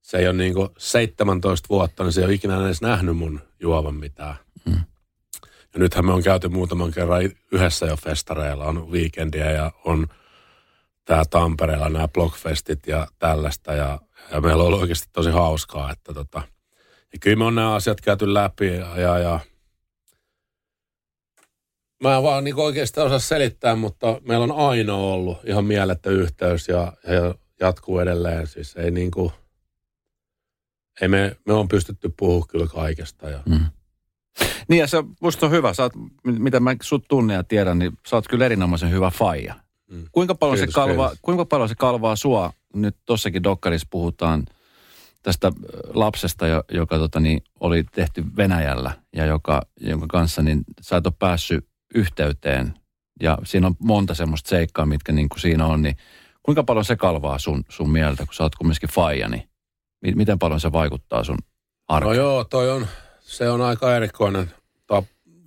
se ei ole niin kuin 17 vuotta, niin se ei ole ikinä edes nähnyt mun juovan mitään. Mm. Ja nythän me on käyty muutaman kerran yhdessä jo festareilla, on weekendiä ja on – tää Tampereella nämä blogfestit ja tällaista ja, ja meillä on ollut oikeasti tosi hauskaa, että tota, Ja kyllä me on nämä asiat käyty läpi ja, ja, ja Mä en vaan niin oikeastaan osaa selittää, mutta meillä on aina ollut ihan mielettä yhteys ja, ja jatkuu edelleen. Siis ei niin kuin, ei me, me on pystytty puhumaan kyllä kaikesta. Ja. Mm. Niin ja se musta on hyvä. Sä oot, mitä mä sut tunne ja tiedän, niin sä oot kyllä erinomaisen hyvä faija. Mm. Kuinka, paljon kiitos, se kalvaa, kuinka paljon se kalvaa sua? Nyt tossakin Dokkarissa puhutaan tästä lapsesta, joka tota, niin, oli tehty Venäjällä ja joka, jonka kanssa niin sä et ole päässyt yhteyteen. Ja siinä on monta semmoista seikkaa, mitkä niin kuin siinä on. Niin kuinka paljon se kalvaa sun, sun mieltä, kun sä oot kumminkin faija, niin miten paljon se vaikuttaa sun arkeen? No joo, toi on, se on aika erikoinen, ta,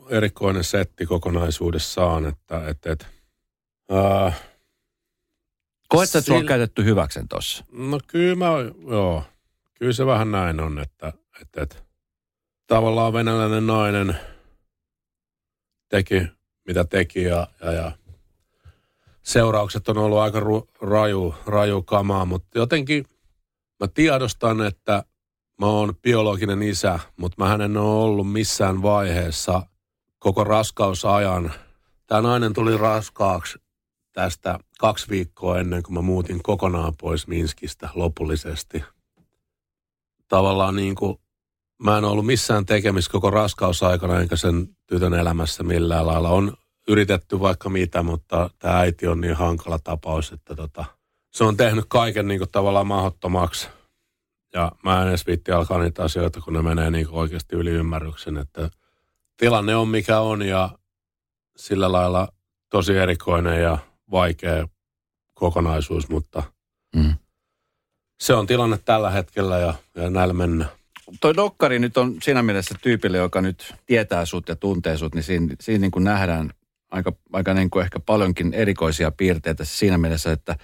erikoinen setti kokonaisuudessaan, että et, et, äh, Koet, että on käytetty hyväksen tossa? No kyllä mä, joo. Kyllä se vähän näin on, että, että, että tavallaan venäläinen nainen teki, mitä teki ja, ja, ja seuraukset on ollut aika ru, raju, raju kamaa, mutta jotenkin mä tiedostan, että mä oon biologinen isä, mutta mä en ole ollut missään vaiheessa koko raskausajan. Tämä nainen tuli raskaaksi tästä kaksi viikkoa ennen kuin mä muutin kokonaan pois Minskistä lopullisesti. Tavallaan niin kuin, mä en ollut missään tekemistä koko raskausaikana enkä sen tytön elämässä millään lailla. On yritetty vaikka mitä, mutta tämä äiti on niin hankala tapaus, että tota, se on tehnyt kaiken niin kuin tavallaan mahdottomaksi. Ja mä en edes viitti alkaa niitä asioita, kun ne menee niin kuin oikeasti yli ymmärryksen, että tilanne on mikä on ja sillä lailla tosi erikoinen ja vaikea kokonaisuus, mutta mm. se on tilanne tällä hetkellä ja, ja näillä mennään. Toi dokkari nyt on siinä mielessä tyypille, joka nyt tietää sut ja tuntee sut, niin siinä, siinä niin kuin nähdään aika, aika niin kuin ehkä paljonkin erikoisia piirteitä siinä mielessä, että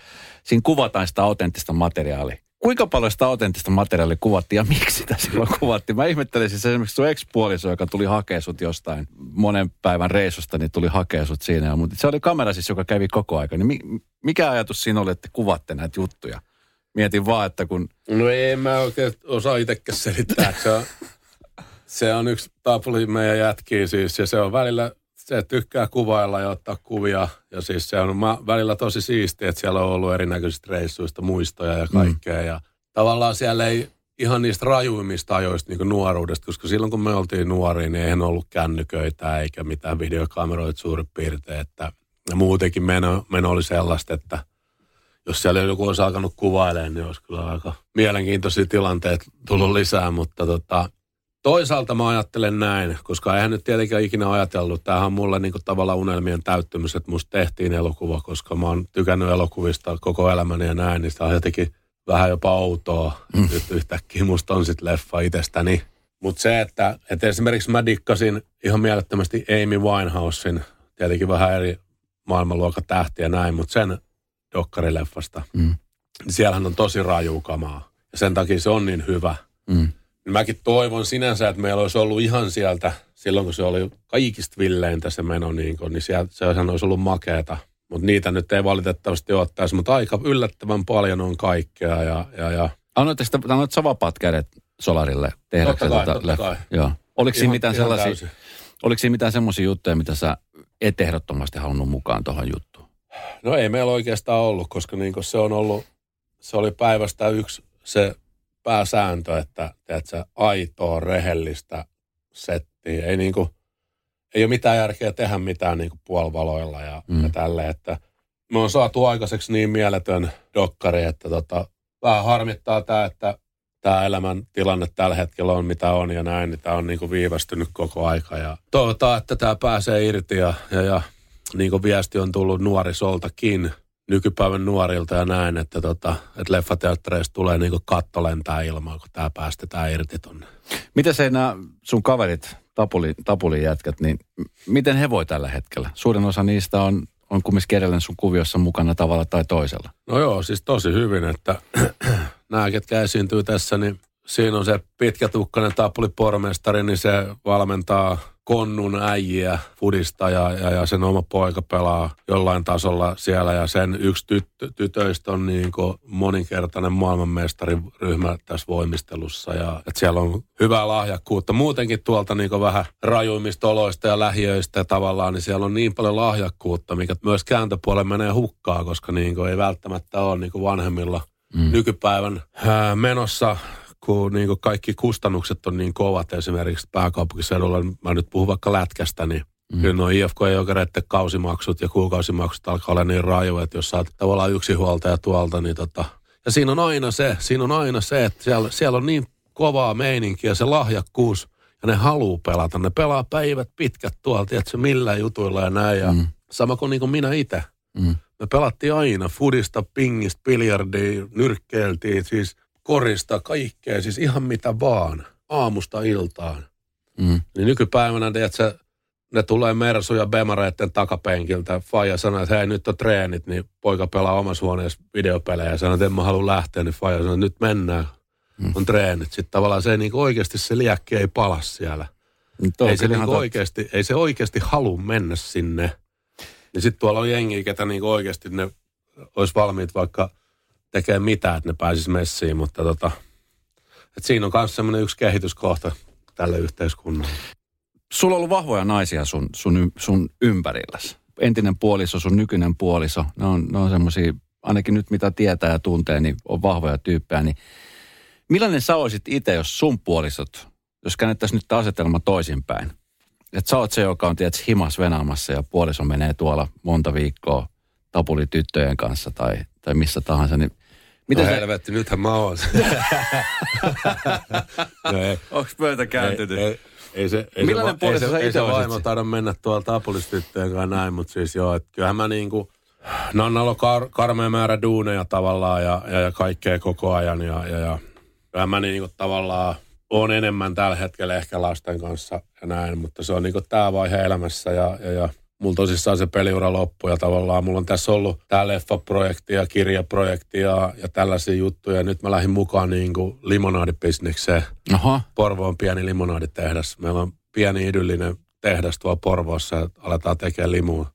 siinä kuvataan sitä autenttista materiaalia. Kuinka paljon sitä autenttista materiaalia kuvattiin ja miksi sitä silloin kuvattiin? Mä ihmettelin siis esimerkiksi sun ex-puoliso, joka tuli hakea sut jostain monen päivän reissusta, niin tuli hakea sut siinä. Mutta se oli kamera siis, joka kävi koko aika. Niin mikä ajatus siinä oli, että kuvatte näitä juttuja? Mietin vaan, että kun... No ei mä oikein osaa itsekään selittää. Se on, se on yksi tapuli meidän jätkiä siis ja se on välillä se tykkää kuvailla ja ottaa kuvia. Ja siis se on välillä tosi siistiä, että siellä on ollut erinäköisistä reissuista muistoja ja kaikkea. Mm. Ja tavallaan siellä ei ihan niistä rajuimmista ajoista niin nuoruudesta, koska silloin kun me oltiin nuoria, niin eihän ollut kännyköitä eikä mitään videokameroita suurin piirtein. Että ja muutenkin meno, meno oli sellaista, että jos siellä joku olisi alkanut kuvailemaan, niin olisi kyllä aika mielenkiintoisia tilanteita tullut lisää, mutta tota, Toisaalta mä ajattelen näin, koska eihän nyt tietenkään ikinä ajatellut. Tämähän on mulle niin tavallaan unelmien täyttymys, että musta tehtiin elokuva, koska mä oon tykännyt elokuvista koko elämäni ja näin, niin sitä on jotenkin vähän jopa outoa. Mm. Nyt yhtäkkiä musta on sitten leffa itsestäni. Mutta se, että, että esimerkiksi mä dikkasin ihan mielettömästi Amy Winehousein, tietenkin vähän eri maailmanluokan tähtiä ja näin, mutta sen dokkarileffasta, mm. niin siellähän on tosi raju kamaa. Ja sen takia se on niin hyvä. Mm. Niin mäkin toivon sinänsä, että meillä olisi ollut ihan sieltä, silloin kun se oli kaikista villeintä se meno, niin, kun, niin sieltä, se olisi ollut makeeta. Mutta niitä nyt ei valitettavasti ottaisi, mutta aika yllättävän paljon on kaikkea. Ja, ja, ja. Annoitteko annoit sä vapaat kädet Solarille tehdä totta kai, totta kai. Joo. Oliko siinä mitään sellaisia, oliko siinä mitään semmoisia juttuja, mitä sä et ehdottomasti halunnut mukaan tuohon juttuun? No ei meillä oikeastaan ollut, koska niin se on ollut, se oli päivästä yksi se pääsääntö, että teetkö, aitoa, rehellistä settiä. Ei, niin kuin, ei ole mitään järkeä tehdä mitään niin kuin puolivaloilla ja, mm. ja tälle, että me on saatu aikaiseksi niin mieletön dokkari, että tota, vähän harmittaa tämä, että tämä elämän tilanne tällä hetkellä on mitä on ja näin, niin tämä on niin kuin viivästynyt koko aika. Ja toivotaan, että tämä pääsee irti ja, ja, ja niin kuin viesti on tullut nuorisoltakin, nykypäivän nuorilta ja näin, että, tota, että leffateattereista tulee niin kuin katto lentää ilmaan, kun tämä päästetään irti tonne. Miten se nämä sun kaverit, tapuli, tapulin jätkät, niin miten he voi tällä hetkellä? Suurin osa niistä on, on kumminkin edelleen sun kuviossa mukana tavalla tai toisella. No joo, siis tosi hyvin, että [clears throat] nämä, ketkä esiintyy tässä, niin siinä on se pitkätukkainen tapulipormestari, niin se valmentaa konnun äijiä fudista ja, ja, ja sen oma poika pelaa jollain tasolla siellä ja sen yksi tyttö, tytöistä on niin moninkertainen maailmanmestariryhmä tässä voimistelussa ja että siellä on hyvää lahjakkuutta. Muutenkin tuolta niin vähän rajuimmista oloista ja lähiöistä ja tavallaan, niin siellä on niin paljon lahjakkuutta, mikä myös kääntöpuolelle menee hukkaa, koska niin ei välttämättä ole niin vanhemmilla mm. nykypäivän ää, menossa kun niin kuin kaikki kustannukset on niin kovat esimerkiksi pääkaupunkiseudulla, mä nyt puhun vaikka lätkästä, niin Mm. Kyllä nuo IFK ja jokereiden kausimaksut ja kuukausimaksut alkaa olla niin rajoja, että jos sä oot tavallaan yksinhuoltaja tuolta, niin tota... Ja siinä on aina se, siinä on aina se, että siellä, siellä on niin kovaa meininkiä, se lahjakkuus, ja ne haluu pelata. Ne pelaa päivät pitkät tuolta, että se millä jutuilla ja näin. Ja mm. Sama kuin, niin kuin minä itse. Mm. Me pelattiin aina fudista, pingistä, biljardia, nyrkkeiltiin, siis korista, kaikkea, siis ihan mitä vaan, aamusta iltaan. Mm. Niin nykypäivänä, tiedätkö, ne tulee Mersu ja Bemareiden takapenkiltä. Faija sanoi, että hei nyt on treenit, niin poika pelaa omassa huoneessa videopelejä. Sanoi, että en mä halua lähteä, niin Faija sanoi, että nyt mennään. Mm. On treenit. Sitten tavallaan se niin oikeasti se liäkki ei pala siellä. Ei se, niin oikeasti, ei se oikeasti halua mennä sinne. Niin sitten tuolla on jengi, ketä niin oikeasti ne olisi valmiit vaikka tekee mitään, että ne pääsis messiin, mutta tota, et siinä on myös semmoinen yksi kehityskohta tälle yhteiskunnalle. Sulla on ollut vahvoja naisia sun, sun, sun ympärilläsi. Entinen puoliso, sun nykyinen puoliso, ne on, ne on semmoisia, ainakin nyt mitä tietää ja tuntee, niin on vahvoja tyyppejä. Niin millainen sä olisit itse, jos sun puolisot, jos käännettäisiin nyt asetelma toisinpäin, että sä oot se, joka on tietysti himas venaamassa ja puoliso menee tuolla monta viikkoa tapuli tyttöjen kanssa tai, tai missä tahansa, niin Miten no se... helvetti, nythän mä oon. [laughs] no Onko pöytä kääntynyt? Ei, ei, ei se, ei Millainen se, ei se, ei se vaimo taida mennä tuolla tapulistyttöjen kanssa näin, mutta siis joo, että kyllähän mä niinku, Nannalla on kar, karmea määrä duuneja tavallaan ja, ja, ja kaikkea koko ajan ja, ja, ja kyllähän mä niinku tavallaan on enemmän tällä hetkellä ehkä lasten kanssa ja näin, mutta se on niinku tämä vaihe elämässä ja, ja, ja mulla tosissaan se peliura loppu ja tavallaan mulla on tässä ollut tämä leffaprojekti ja kirjaprojekti ja, ja tällaisia juttuja. Nyt mä lähdin mukaan niin kuin limonaadibisnekseen. Aha. Porvo on pieni limonaaditehdas. Meillä on pieni idyllinen tehdas tuolla Porvoossa ja aletaan tekemään limua.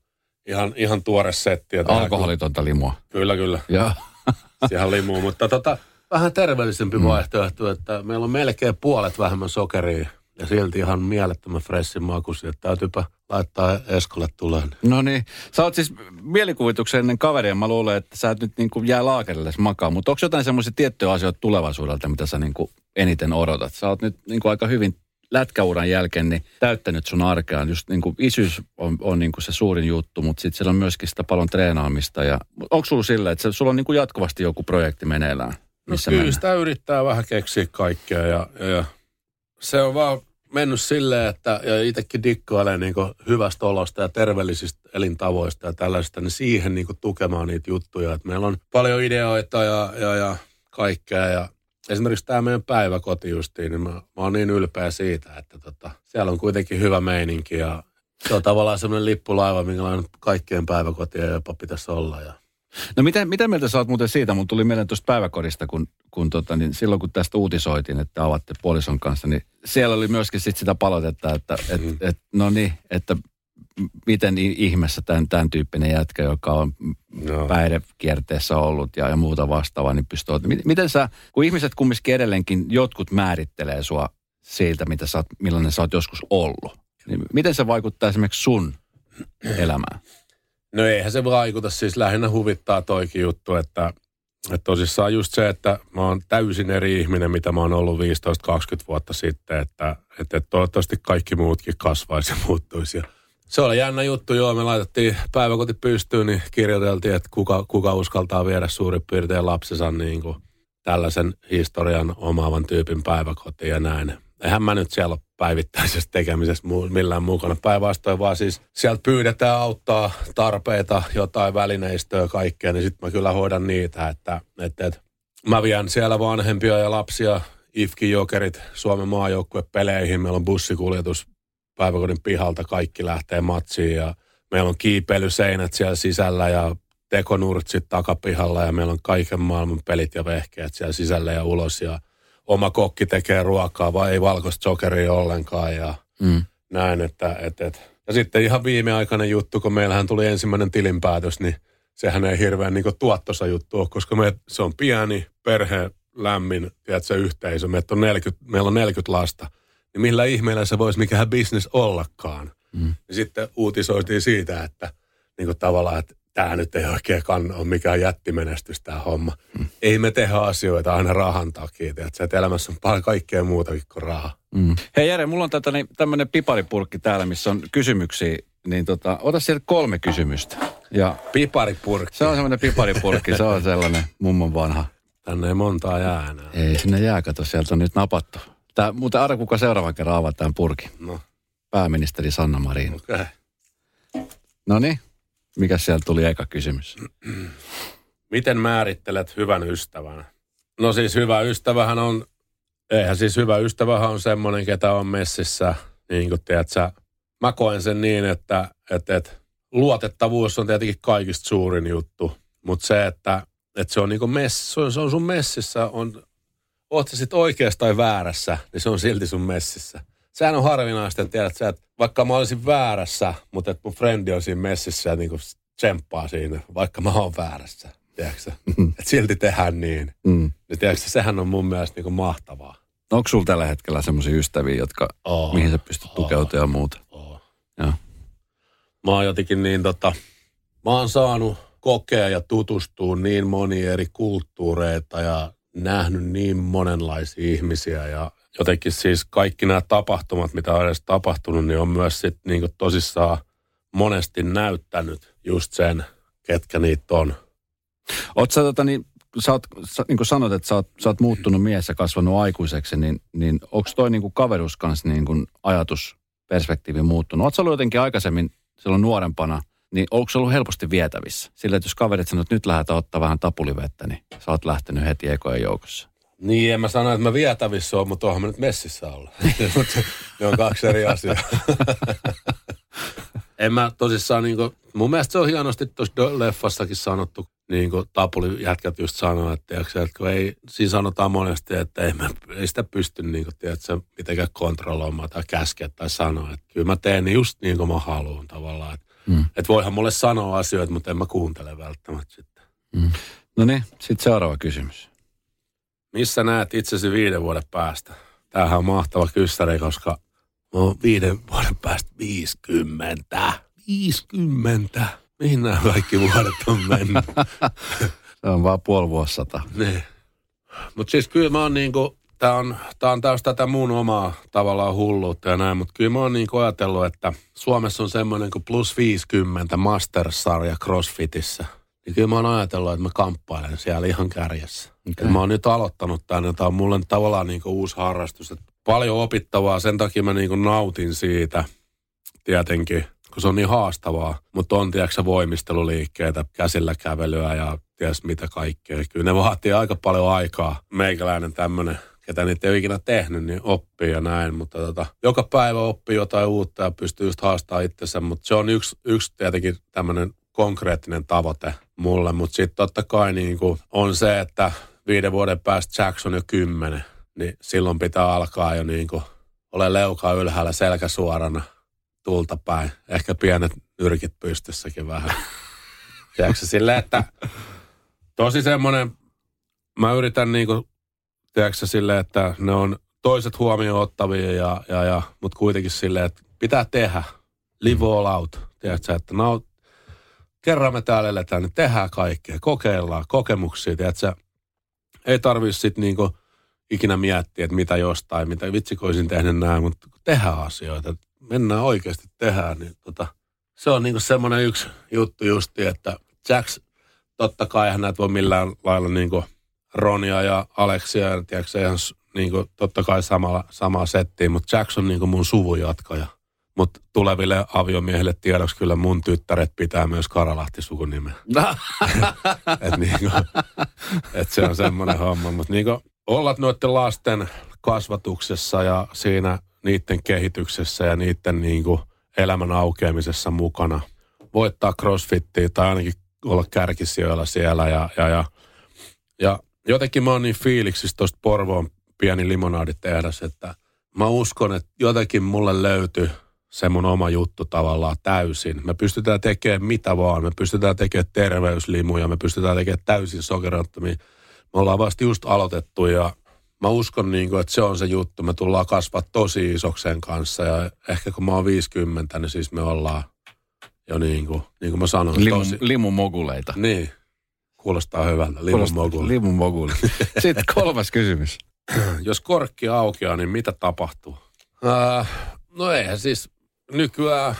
Ihan, ihan tuore setti. Alkoholitonta limua. Kyllä, kyllä. Joo. [laughs] Siihen limua, mutta tota, vähän terveellisempi mm. vaihtoehto, että meillä on melkein puolet vähemmän sokeria ja silti ihan mielettömän freshin makuisia. Täytyypä laittaa Eskolle tuleen. No niin. Sä oot siis mielikuvituksen ennen kaveria. Mä luulen, että sä et nyt niin kuin jää laakerille makaa. Mutta onko jotain semmoisia tiettyjä asioita tulevaisuudelta, mitä sä niin kuin eniten odotat? Sä oot nyt niin kuin aika hyvin lätkäuran jälkeen niin täyttänyt sun arkea. Just niin kuin isyys on, on niin kuin se suurin juttu, mutta sitten siellä on myöskin sitä paljon treenaamista. Ja, onko sulla sillä, että sulla on niin kuin jatkuvasti joku projekti meneillään? Missä no kyllä mennään? sitä yrittää vähän keksiä kaikkea ja, ja, ja se on vaan mennyt silleen, että ja itsekin dikkailee niin hyvästä olosta ja terveellisistä elintavoista ja tällaista, niin siihen niin tukemaan niitä juttuja. Että meillä on paljon ideoita ja, ja, ja kaikkea ja esimerkiksi tämä meidän päiväkoti justiin, niin mä, mä oon niin ylpeä siitä, että tota, siellä on kuitenkin hyvä meininki ja se on tavallaan semmoinen lippulaiva, minkälainen kaikkien päiväkotia jopa pitäisi olla ja No mitä, mitä mieltä sä oot muuten siitä? Mun tuli mieleen tuosta päiväkodista, kun, kun tota, niin silloin kun tästä uutisoitiin, että avatte puolison kanssa, niin siellä oli myöskin sit sitä palautetta, että et, mm. et, no niin, että miten ihmeessä tämän, tämän tyyppinen jätkä, joka on no. päihdekierteessä ollut ja, ja muuta vastaavaa, niin pystyy... Miten sä, kun ihmiset kumminkin edelleenkin jotkut määrittelee sua siitä, mitä sä oot, millainen sä oot joskus ollut, niin miten se vaikuttaa esimerkiksi sun elämään? No eihän se vaikuta, siis lähinnä huvittaa toikin juttu, että, että tosissaan just se, että mä oon täysin eri ihminen, mitä mä oon ollut 15-20 vuotta sitten, että, että toivottavasti kaikki muutkin kasvaisi ja muuttuisi. Se oli jännä juttu, joo, me laitettiin päiväkoti pystyyn, niin kirjoiteltiin, että kuka, kuka uskaltaa viedä suurin piirtein lapsensa niin kuin tällaisen historian omaavan tyypin päiväkotiin ja näin. Eihän mä nyt siellä päivittäisessä tekemisessä millään mukana. Päinvastoin vaan siis sieltä pyydetään auttaa tarpeita, jotain välineistöä, kaikkea, niin sitten mä kyllä hoidan niitä, että, että, että mä vien siellä vanhempia ja lapsia IFKin jokerit Suomen peleihin. Meillä on bussikuljetus päiväkodin pihalta, kaikki lähtee matsiin ja meillä on kiipeilyseinät siellä sisällä ja tekonurtsit takapihalla ja meillä on kaiken maailman pelit ja vehkeet siellä sisällä ja ulos ja oma kokki tekee ruokaa, vai ei valkoista sokeria ollenkaan ja, mm. näin, että et, et. Ja sitten ihan viimeaikainen juttu, kun meillähän tuli ensimmäinen tilinpäätös, niin sehän ei hirveän niin tuottosa juttu ole, koska me, se on pieni perhe, lämmin, tiedätkö, yhteisö. Meillä on 40, meillä on 40 lasta. Niin millä ihmeellä se voisi mikähän bisnes ollakaan. Mm. Ja sitten uutisoitiin siitä, että niin kuin tavallaan, että tämä nyt ei oikein kann ole mikään jättimenestys tämä homma. Mm. Ei me tehdä asioita aina rahan takia, että, että elämässä on paljon kaikkea muutakin kuin raha. Mm. Hei Jere, mulla on tätä, niin, tämmöinen piparipurkki täällä, missä on kysymyksiä, niin tota, ota sieltä kolme kysymystä. Ja piparipurkki. Se on semmoinen piparipurkki, se on sellainen mummon vanha. Tänne ei montaa jää enää. Ei sinne jää, kato, sieltä on nyt napattu. Tää, muuten arvo, kuka seuraavan kerran avaa tämän purkin. No. Pääministeri Sanna Marin. Okei. Okay. No niin, mikä sieltä tuli eka kysymys? Miten määrittelet hyvän ystävän? No siis hyvä ystävähän on, eihän siis hyvä ystävähän on semmoinen, ketä on messissä, niin kuin tiedät sä, mä koen sen niin, että, että, että luotettavuus on tietenkin kaikista suurin juttu, mutta se, että, että se on niin kuin mess, se on, se on sun messissä, on, oot sä sitten oikeassa tai väärässä, niin se on silti sun messissä sehän on harvinaista, että tiedät sä, että vaikka mä olisin väärässä, mutta että mun frendi on siinä messissä ja niin kuin tsemppaa siinä, vaikka mä oon väärässä, tiedätkö mm. Että silti tehdään niin. Mm. Niin tiedätkö sehän on mun mielestä niin kuin mahtavaa. Onko sulla tällä hetkellä semmoisia ystäviä, jotka, oh, mihin sä pystyt oh, tukeutumaan ja muuta? Oh. Ja. Mä oon jotenkin niin tota, mä oon saanut kokea ja tutustua niin moniin eri kulttuureita ja nähnyt niin monenlaisia ihmisiä ja jotenkin siis kaikki nämä tapahtumat, mitä on edes tapahtunut, niin on myös sit niin tosissaan monesti näyttänyt just sen, ketkä niitä on. Oot sä, tota, niin, sä, oot, sä niin kuin sanot, että sä oot, sä oot muuttunut mies ja kasvanut aikuiseksi, niin, niin onko toi niin kuin kaverus kanssa niin kuin ajatusperspektiivi muuttunut? Sä ollut jotenkin aikaisemmin silloin nuorempana, niin onko se ollut helposti vietävissä? Sillä, että jos kaverit sanoo, että nyt lähdetään ottaa vähän tapulivettä, niin sä oot lähtenyt heti ekojen joukossa. Niin, en mä sano, että mä vietävissä oon, mutta onhan mä nyt messissä olla. [laughs] ne on kaksi eri asiaa. [laughs] en mä tosissaan niinku, mun mielestä se on hienosti tuossa leffassakin sanottu, niin kuin Tapuli jätkät just sanoo, että, että kun ei, siinä sanotaan monesti, että ei, mä, ei sitä pysty niin kuin, tiedätkö, mitenkään kontrolloimaan tai käskeä tai sanoa. Että kyllä mä teen just niin kuin mä haluan tavallaan. Että, mm. että voihan mulle sanoa asioita, mutta en mä kuuntele välttämättä sitten. Mm. No niin, sitten seuraava kysymys. Missä näet itsesi viiden vuoden päästä? Tämähän on mahtava kyssäri, koska mä oon viiden vuoden päästä 50. 50. Mihin nämä kaikki vuodet on mennyt? [laughs] Se on vaan puoli vuosisata. Niin. Mutta siis kyllä mä oon niinku, tää on, tää on taas tätä mun omaa tavallaan hulluutta ja näin, mutta kyllä mä oon niinku ajatellut, että Suomessa on semmoinen kuin plus 50 Masters-sarja CrossFitissä. Niin kyllä mä oon ajatellut, että mä kamppailen siellä ihan kärjessä. Okay. Mä oon nyt aloittanut tänne. Tämä on mulle tavallaan niin uusi harrastus. Että paljon opittavaa, sen takia mä niin nautin siitä tietenkin, kun se on niin haastavaa. Mutta on, tiedätkö voimisteluliikkeitä, käsillä kävelyä ja ties mitä kaikkea. Kyllä ne vaatii aika paljon aikaa. Meikäläinen tämmöinen ketä niitä ei ole ikinä tehnyt, niin oppii ja näin. Mutta tota, joka päivä oppii jotain uutta ja pystyy just haastamaan itsensä. Mutta se on yksi, yksi tietenkin tämmöinen konkreettinen tavoite mulle. Mutta sitten totta kai niin on se, että viiden vuoden päästä Jackson jo kymmenen, niin silloin pitää alkaa jo niin kuin ole leukaa ylhäällä selkä suorana tulta päin. Ehkä pienet nyrkit pystyssäkin vähän. [laughs] Tiedätkö silleen, että tosi semmoinen, mä yritän niin kuin, tiedätkö silleen, että ne on toiset huomioon ottavia ja, ja, ja mutta kuitenkin silleen, että pitää tehdä. Live all out. Tiedätkö, että no, kerran me täällä eletään, niin tehdään kaikkea, kokeillaan kokemuksia, tiedätkö, ei tarvitse sitten niinku ikinä miettiä, että mitä jostain, mitä vitsikoisin tehnyt näin, mutta tehdään asioita, mennään oikeasti tehdään, niin tota, se on niinku semmoinen yksi juttu justi, että Jacks, totta kai hän näet voi millään lailla niinku Ronia ja Aleksia, tiedätkö, ihan niinku, totta kai samalla, samaa settiä, mutta Jackson on niinku mun suvun jatkaja. Mutta tuleville aviomiehille tiedoksi kyllä mun tyttäret pitää myös Karalahti sukunimen. [laughs] et niinku, et se on semmoinen homma. Mutta niinku, olla noiden lasten kasvatuksessa ja siinä niiden kehityksessä ja niiden niinku elämän aukeamisessa mukana. Voittaa crossfittiä tai ainakin olla kärkisijoilla siellä ja, ja, ja, ja jotenkin mä oon niin fiiliksissä tuosta Porvoon pieni limonaaditehdas, että mä uskon, että jotenkin mulle löytyy – se mun oma juttu tavallaan täysin. Me pystytään tekemään mitä vaan. Me pystytään tekemään terveyslimuja, me pystytään tekemään täysin sokerattomia. Me ollaan vasta just aloitettu ja mä uskon, niin kuin, että se on se juttu. Me tullaan kasvaa tosi isoksen kanssa ja ehkä kun mä oon 50, niin siis me ollaan jo niin kuin, niin kuin mä sanoin. Limun, tosi, limun moguleita. niin, kuulostaa hyvältä. Limun mogul. Limun moguli. [laughs] Sitten kolmas kysymys. Jos korkki aukeaa, niin mitä tapahtuu? Äh, no eihän siis nykyään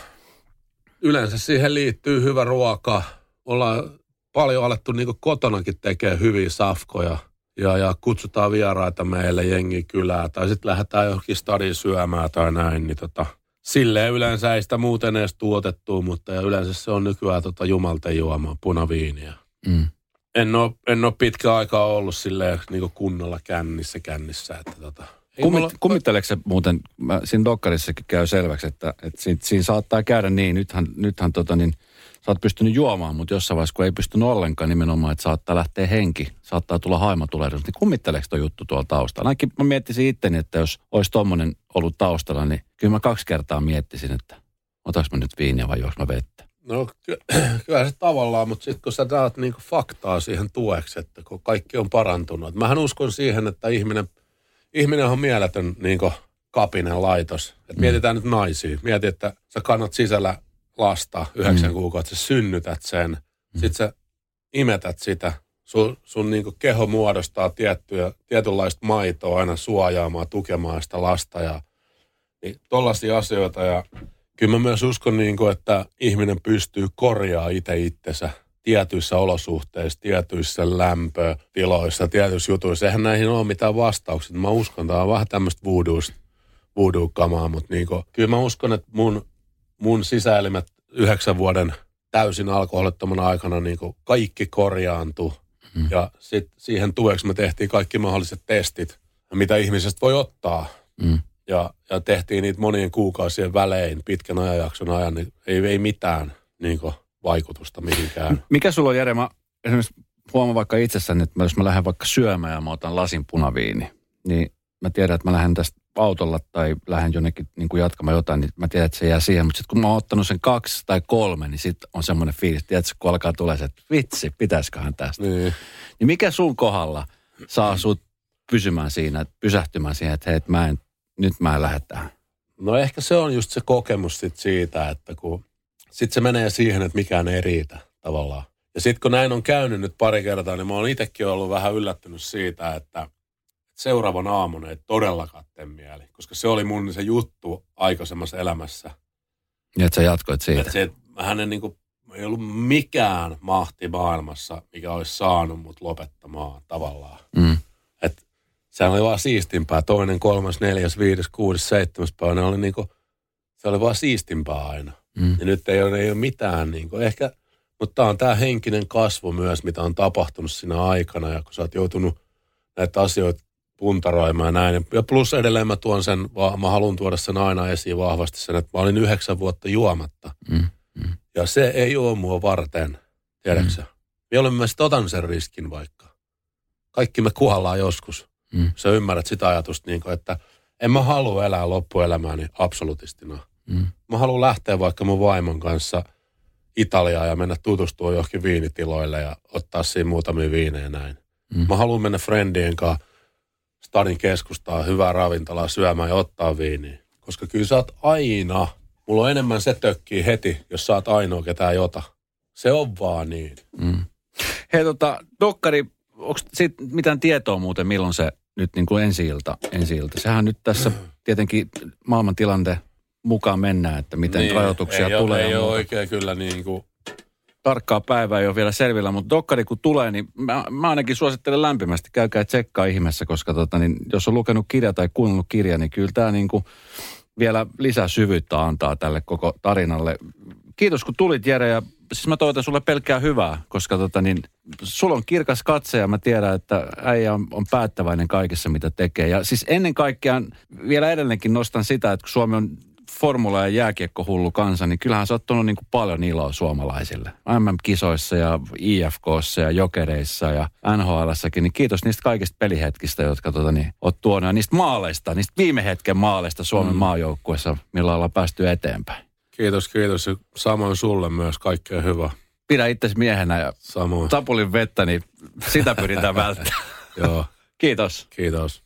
yleensä siihen liittyy hyvä ruoka. Ollaan paljon alettu niin kotonakin tekemään hyviä safkoja ja, ja kutsutaan vieraita meille jengi kylää tai sitten lähdetään johonkin stadiin syömään tai näin, niin tota, silleen yleensä ei sitä muuten edes tuotettu, mutta ja yleensä se on nykyään tota jumalten juomaa, punaviiniä. Mm. En ole, en ole pitkä aikaa ollut silleen niin kunnolla kännissä kännissä, että tota, Kummit, mulla- Kummitteleeko se muuten, mä, siinä dokkarissakin käy selväksi, että, että siinä, siinä saattaa käydä niin, nythän, nythän tota niin, sä oot pystynyt juomaan, mutta jossain vaiheessa, kun ei pystynyt ollenkaan nimenomaan, että saattaa lähteä henki, saattaa tulla haimatulehdus, niin kummitteleeko tuo juttu tuolla taustalla? Ainakin mä miettisin itteni, että jos olisi tommonen ollut taustalla, niin kyllä mä kaksi kertaa miettisin, että otaks mä nyt viiniä vai juoks mä vettä. No ky- [clears throat] kyllä se tavallaan, mutta sitten kun sä taat niinku faktaa siihen tueksi, että kun kaikki on parantunut. Mähän uskon siihen, että ihminen, ihminen on mieletön niinku kapinen laitos. Et mietitään nyt naisia. Mieti, että sä kannat sisällä lasta yhdeksän Mm. kuukautta, sä synnytät sen. Sitten sä imetät sitä. Sun, sun niinku keho muodostaa tiettyä, tietynlaista maitoa aina suojaamaan, tukemaan sitä lasta. Ja, niin tollaisia asioita ja kyllä mä myös uskon, niin kuin, että ihminen pystyy korjaamaan itse itsensä tietyissä olosuhteissa, tietyissä lämpötiloissa, tietyissä jutuissa. Eihän näihin ole mitään vastauksia. Mä uskon, tämä on vähän tämmöistä voodoo-kamaa, mutta niin kuin, kyllä mä uskon, että mun, mun sisäelimet yhdeksän vuoden täysin alkoholittomana aikana niin kuin kaikki korjaantui. Mm. Ja sit siihen tueksi me tehtiin kaikki mahdolliset testit, mitä ihmisestä voi ottaa Mm. ja, ja tehtiin niitä monien kuukausien välein pitkän ajanjakson ajan, niin ei, ei mitään niin kuin, vaikutusta mihinkään. Mikä sulla on, Jere, mä esimerkiksi huomaan vaikka itsessäni, että jos mä lähden vaikka syömään ja mä otan lasin punaviini, niin mä tiedän, että mä lähden tästä autolla tai lähden jonnekin niin kuin jatkamaan jotain, niin mä tiedän, että se jää siihen. Mutta sitten kun mä oon ottanut sen kaksi tai kolme, niin sitten on semmoinen fiilis, tiedätkö, kun alkaa tulee se, että vitsi, pitäisiköhän tästä. Niin. Niin mikä sun kohdalla saa sut pysymään siinä, että pysähtymään siihen, että hei, mä en, nyt mä en lähde tähän. No ehkä se on just se kokemus sit siitä, että kun sitten se menee siihen, että mikään ei riitä tavallaan. Ja sitten kun näin on käynyt nyt pari kertaa, niin mä oon itsekin ollut vähän yllättynyt siitä, että seuraavan aamun ei todellakaan tee mieli. Koska se oli mun se juttu aikaisemmassa elämässä. Niin, että sä jatkoit siitä. Että se, että hänen niin kuin, ei ollut mikään mahti maailmassa, mikä olisi saanut mut lopettamaan tavallaan. Mm. Että sehän oli vaan siistimpää. Toinen, kolmas, neljäs, viides, kuudes, seitsemäs päivä. Ne oli niinku, se oli vaan siistimpää aina. Mm. Ja nyt ei ole, ei ole mitään. Niinku. Ehkä, mutta tämä on tämä henkinen kasvu myös, mitä on tapahtunut siinä aikana. Ja kun sä oot joutunut näitä asioita puntaroimaan ja näin. Ja plus edelleen mä tuon sen, mä haluan tuoda sen aina esiin vahvasti sen, että mä olin yhdeksän vuotta juomatta. Mm. Ja se ei ole mua varten, tiedätkö mm. Mieluummin mä sit otan sen riskin vaikka. Kaikki me kuollaan joskus. Mm. Sä ymmärrät sitä ajatusta, niin kuin, että en mä halua elää loppuelämääni absolutistina. Mm. Mä haluan lähteä vaikka mun vaimon kanssa Italiaan ja mennä tutustua johonkin viinitiloille ja ottaa siinä muutamia viinejä näin. Mm. Mä haluan mennä friendien kanssa stadin keskustaan, hyvää ravintolaa syömään ja ottaa viiniä. Koska kyllä sä oot aina, mulla on enemmän se tökkii heti, jos sä oot ainoa ketään jota. Se on vaan niin. Mm. Hei tota, Dokkari, onko siitä mitään tietoa muuten, milloin se nyt niin kuin ensi ilta, ensi ilta? Sehän nyt tässä [clears throat] tietenkin maailman tilanteen mukaan mennään, että miten niin, rajoituksia ei tulee. Ole, ei ole oikein kyllä niin kuin, Tarkkaa päivää ei ole vielä selvillä, mutta Dokkari kun tulee, niin mä, mä ainakin suosittelen lämpimästi. Käykää tsekkaa ihmeessä, koska tota, niin, jos on lukenut kirja tai kuunnellut kirja, niin kyllä tämä niin kuin vielä lisää syvyyttä antaa tälle koko tarinalle. Kiitos kun tulit Jere ja siis mä toivotan sulle pelkkää hyvää, koska tota niin, sulla on kirkas katse ja mä tiedän, että äijä on, on päättäväinen kaikessa mitä tekee. Ja siis ennen kaikkea vielä edelleenkin nostan sitä, että kun Suomi on formula- ja jääkiekkohullu kansa, niin kyllähän se on ottanut niin kuin paljon iloa suomalaisille. MM-kisoissa ja IFKssa ja Jokereissa ja NHLssäkin, niin kiitos niistä kaikista pelihetkistä, jotka tota, niin, oot tuonut. Ja niistä maaleista, niistä viime hetken maaleista Suomen mm. maajoukkuessa, millä ollaan päästy eteenpäin. Kiitos, kiitos. Ja samoin sulle myös. Kaikkea hyvää. Pidä itsesi miehenä ja Samoin. tapulin vettä, niin sitä pyritään [laughs] välttämään. Joo, Kiitos. kiitos.